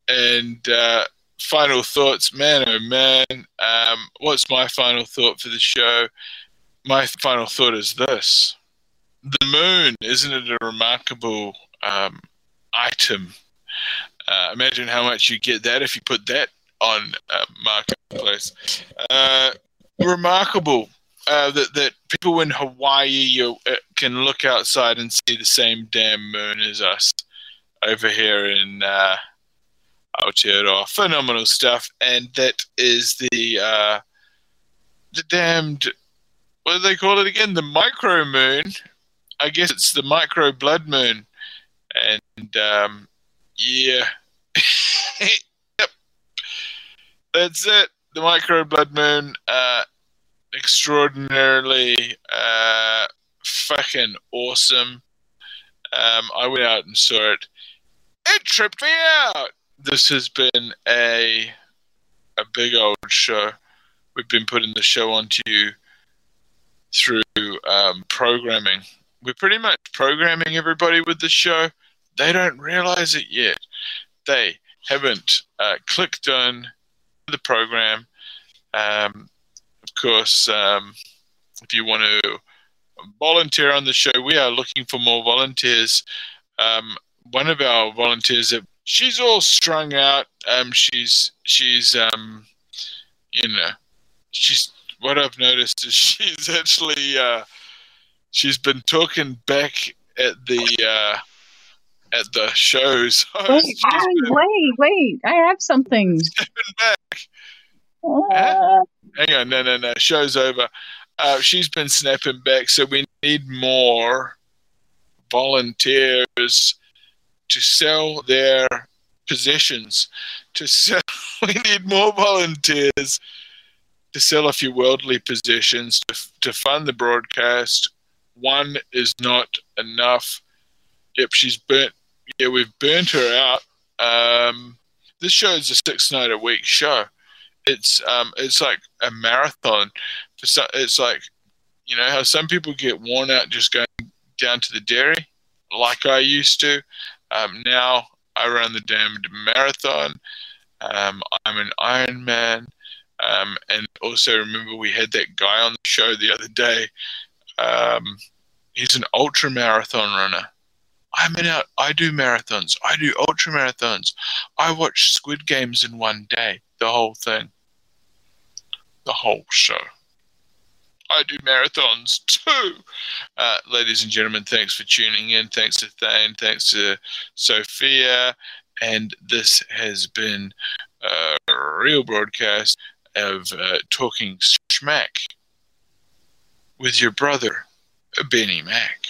And uh, final thoughts, man, oh man. Um, what's my final thought for the show? My final thought is this the moon, isn't it a remarkable um, item? Uh, imagine how much you get that if you put that on uh, marketplace. Uh, remarkable uh, that that people in Hawaii uh, can look outside and see the same damn moon as us over here in uh, Aotearoa. Phenomenal stuff, and that is the uh, the damned what do they call it again? The micro moon. I guess it's the micro blood moon, and um, yeah. yep. That's it. The micro blood moon. Uh, extraordinarily uh, fucking awesome. Um, I went out and saw it. It tripped me out. This has been a a big old show. We've been putting the show onto you through um, programming. We're pretty much programming everybody with the show. They don't realize it yet. They haven't uh, clicked on the program. Um, of course, um, if you want to volunteer on the show, we are looking for more volunteers. Um, one of our volunteers, she's all strung out. Um, she's she's um, you know, she's what I've noticed is she's actually uh, she's been talking back at the uh, at the shows. Wait, wait, wait, wait! I have something. back. Uh, Hang on, no, no, no. Show's over. Uh, she's been snapping back, so we need more volunteers to sell their possessions. To sell, we need more volunteers to sell a few worldly possessions to to fund the broadcast. One is not enough. Yep, she's burnt. Yeah, we've burnt her out. Um, this show is a six night a week show. It's um it's like a marathon. For it's like you know how some people get worn out just going down to the dairy like i used to. Um, now i run the damned marathon. Um, i'm an ironman. Um, and also remember we had that guy on the show the other day. Um, he's an ultra marathon runner I'm an out. I do marathons. I do ultra marathons. I watch Squid Games in one day, the whole thing the whole show. I do marathons too. Uh, ladies and gentlemen, thanks for tuning in. Thanks to Thane. Thanks to Sophia. And this has been a real broadcast of uh, Talking Schmack with your brother, Benny Mack.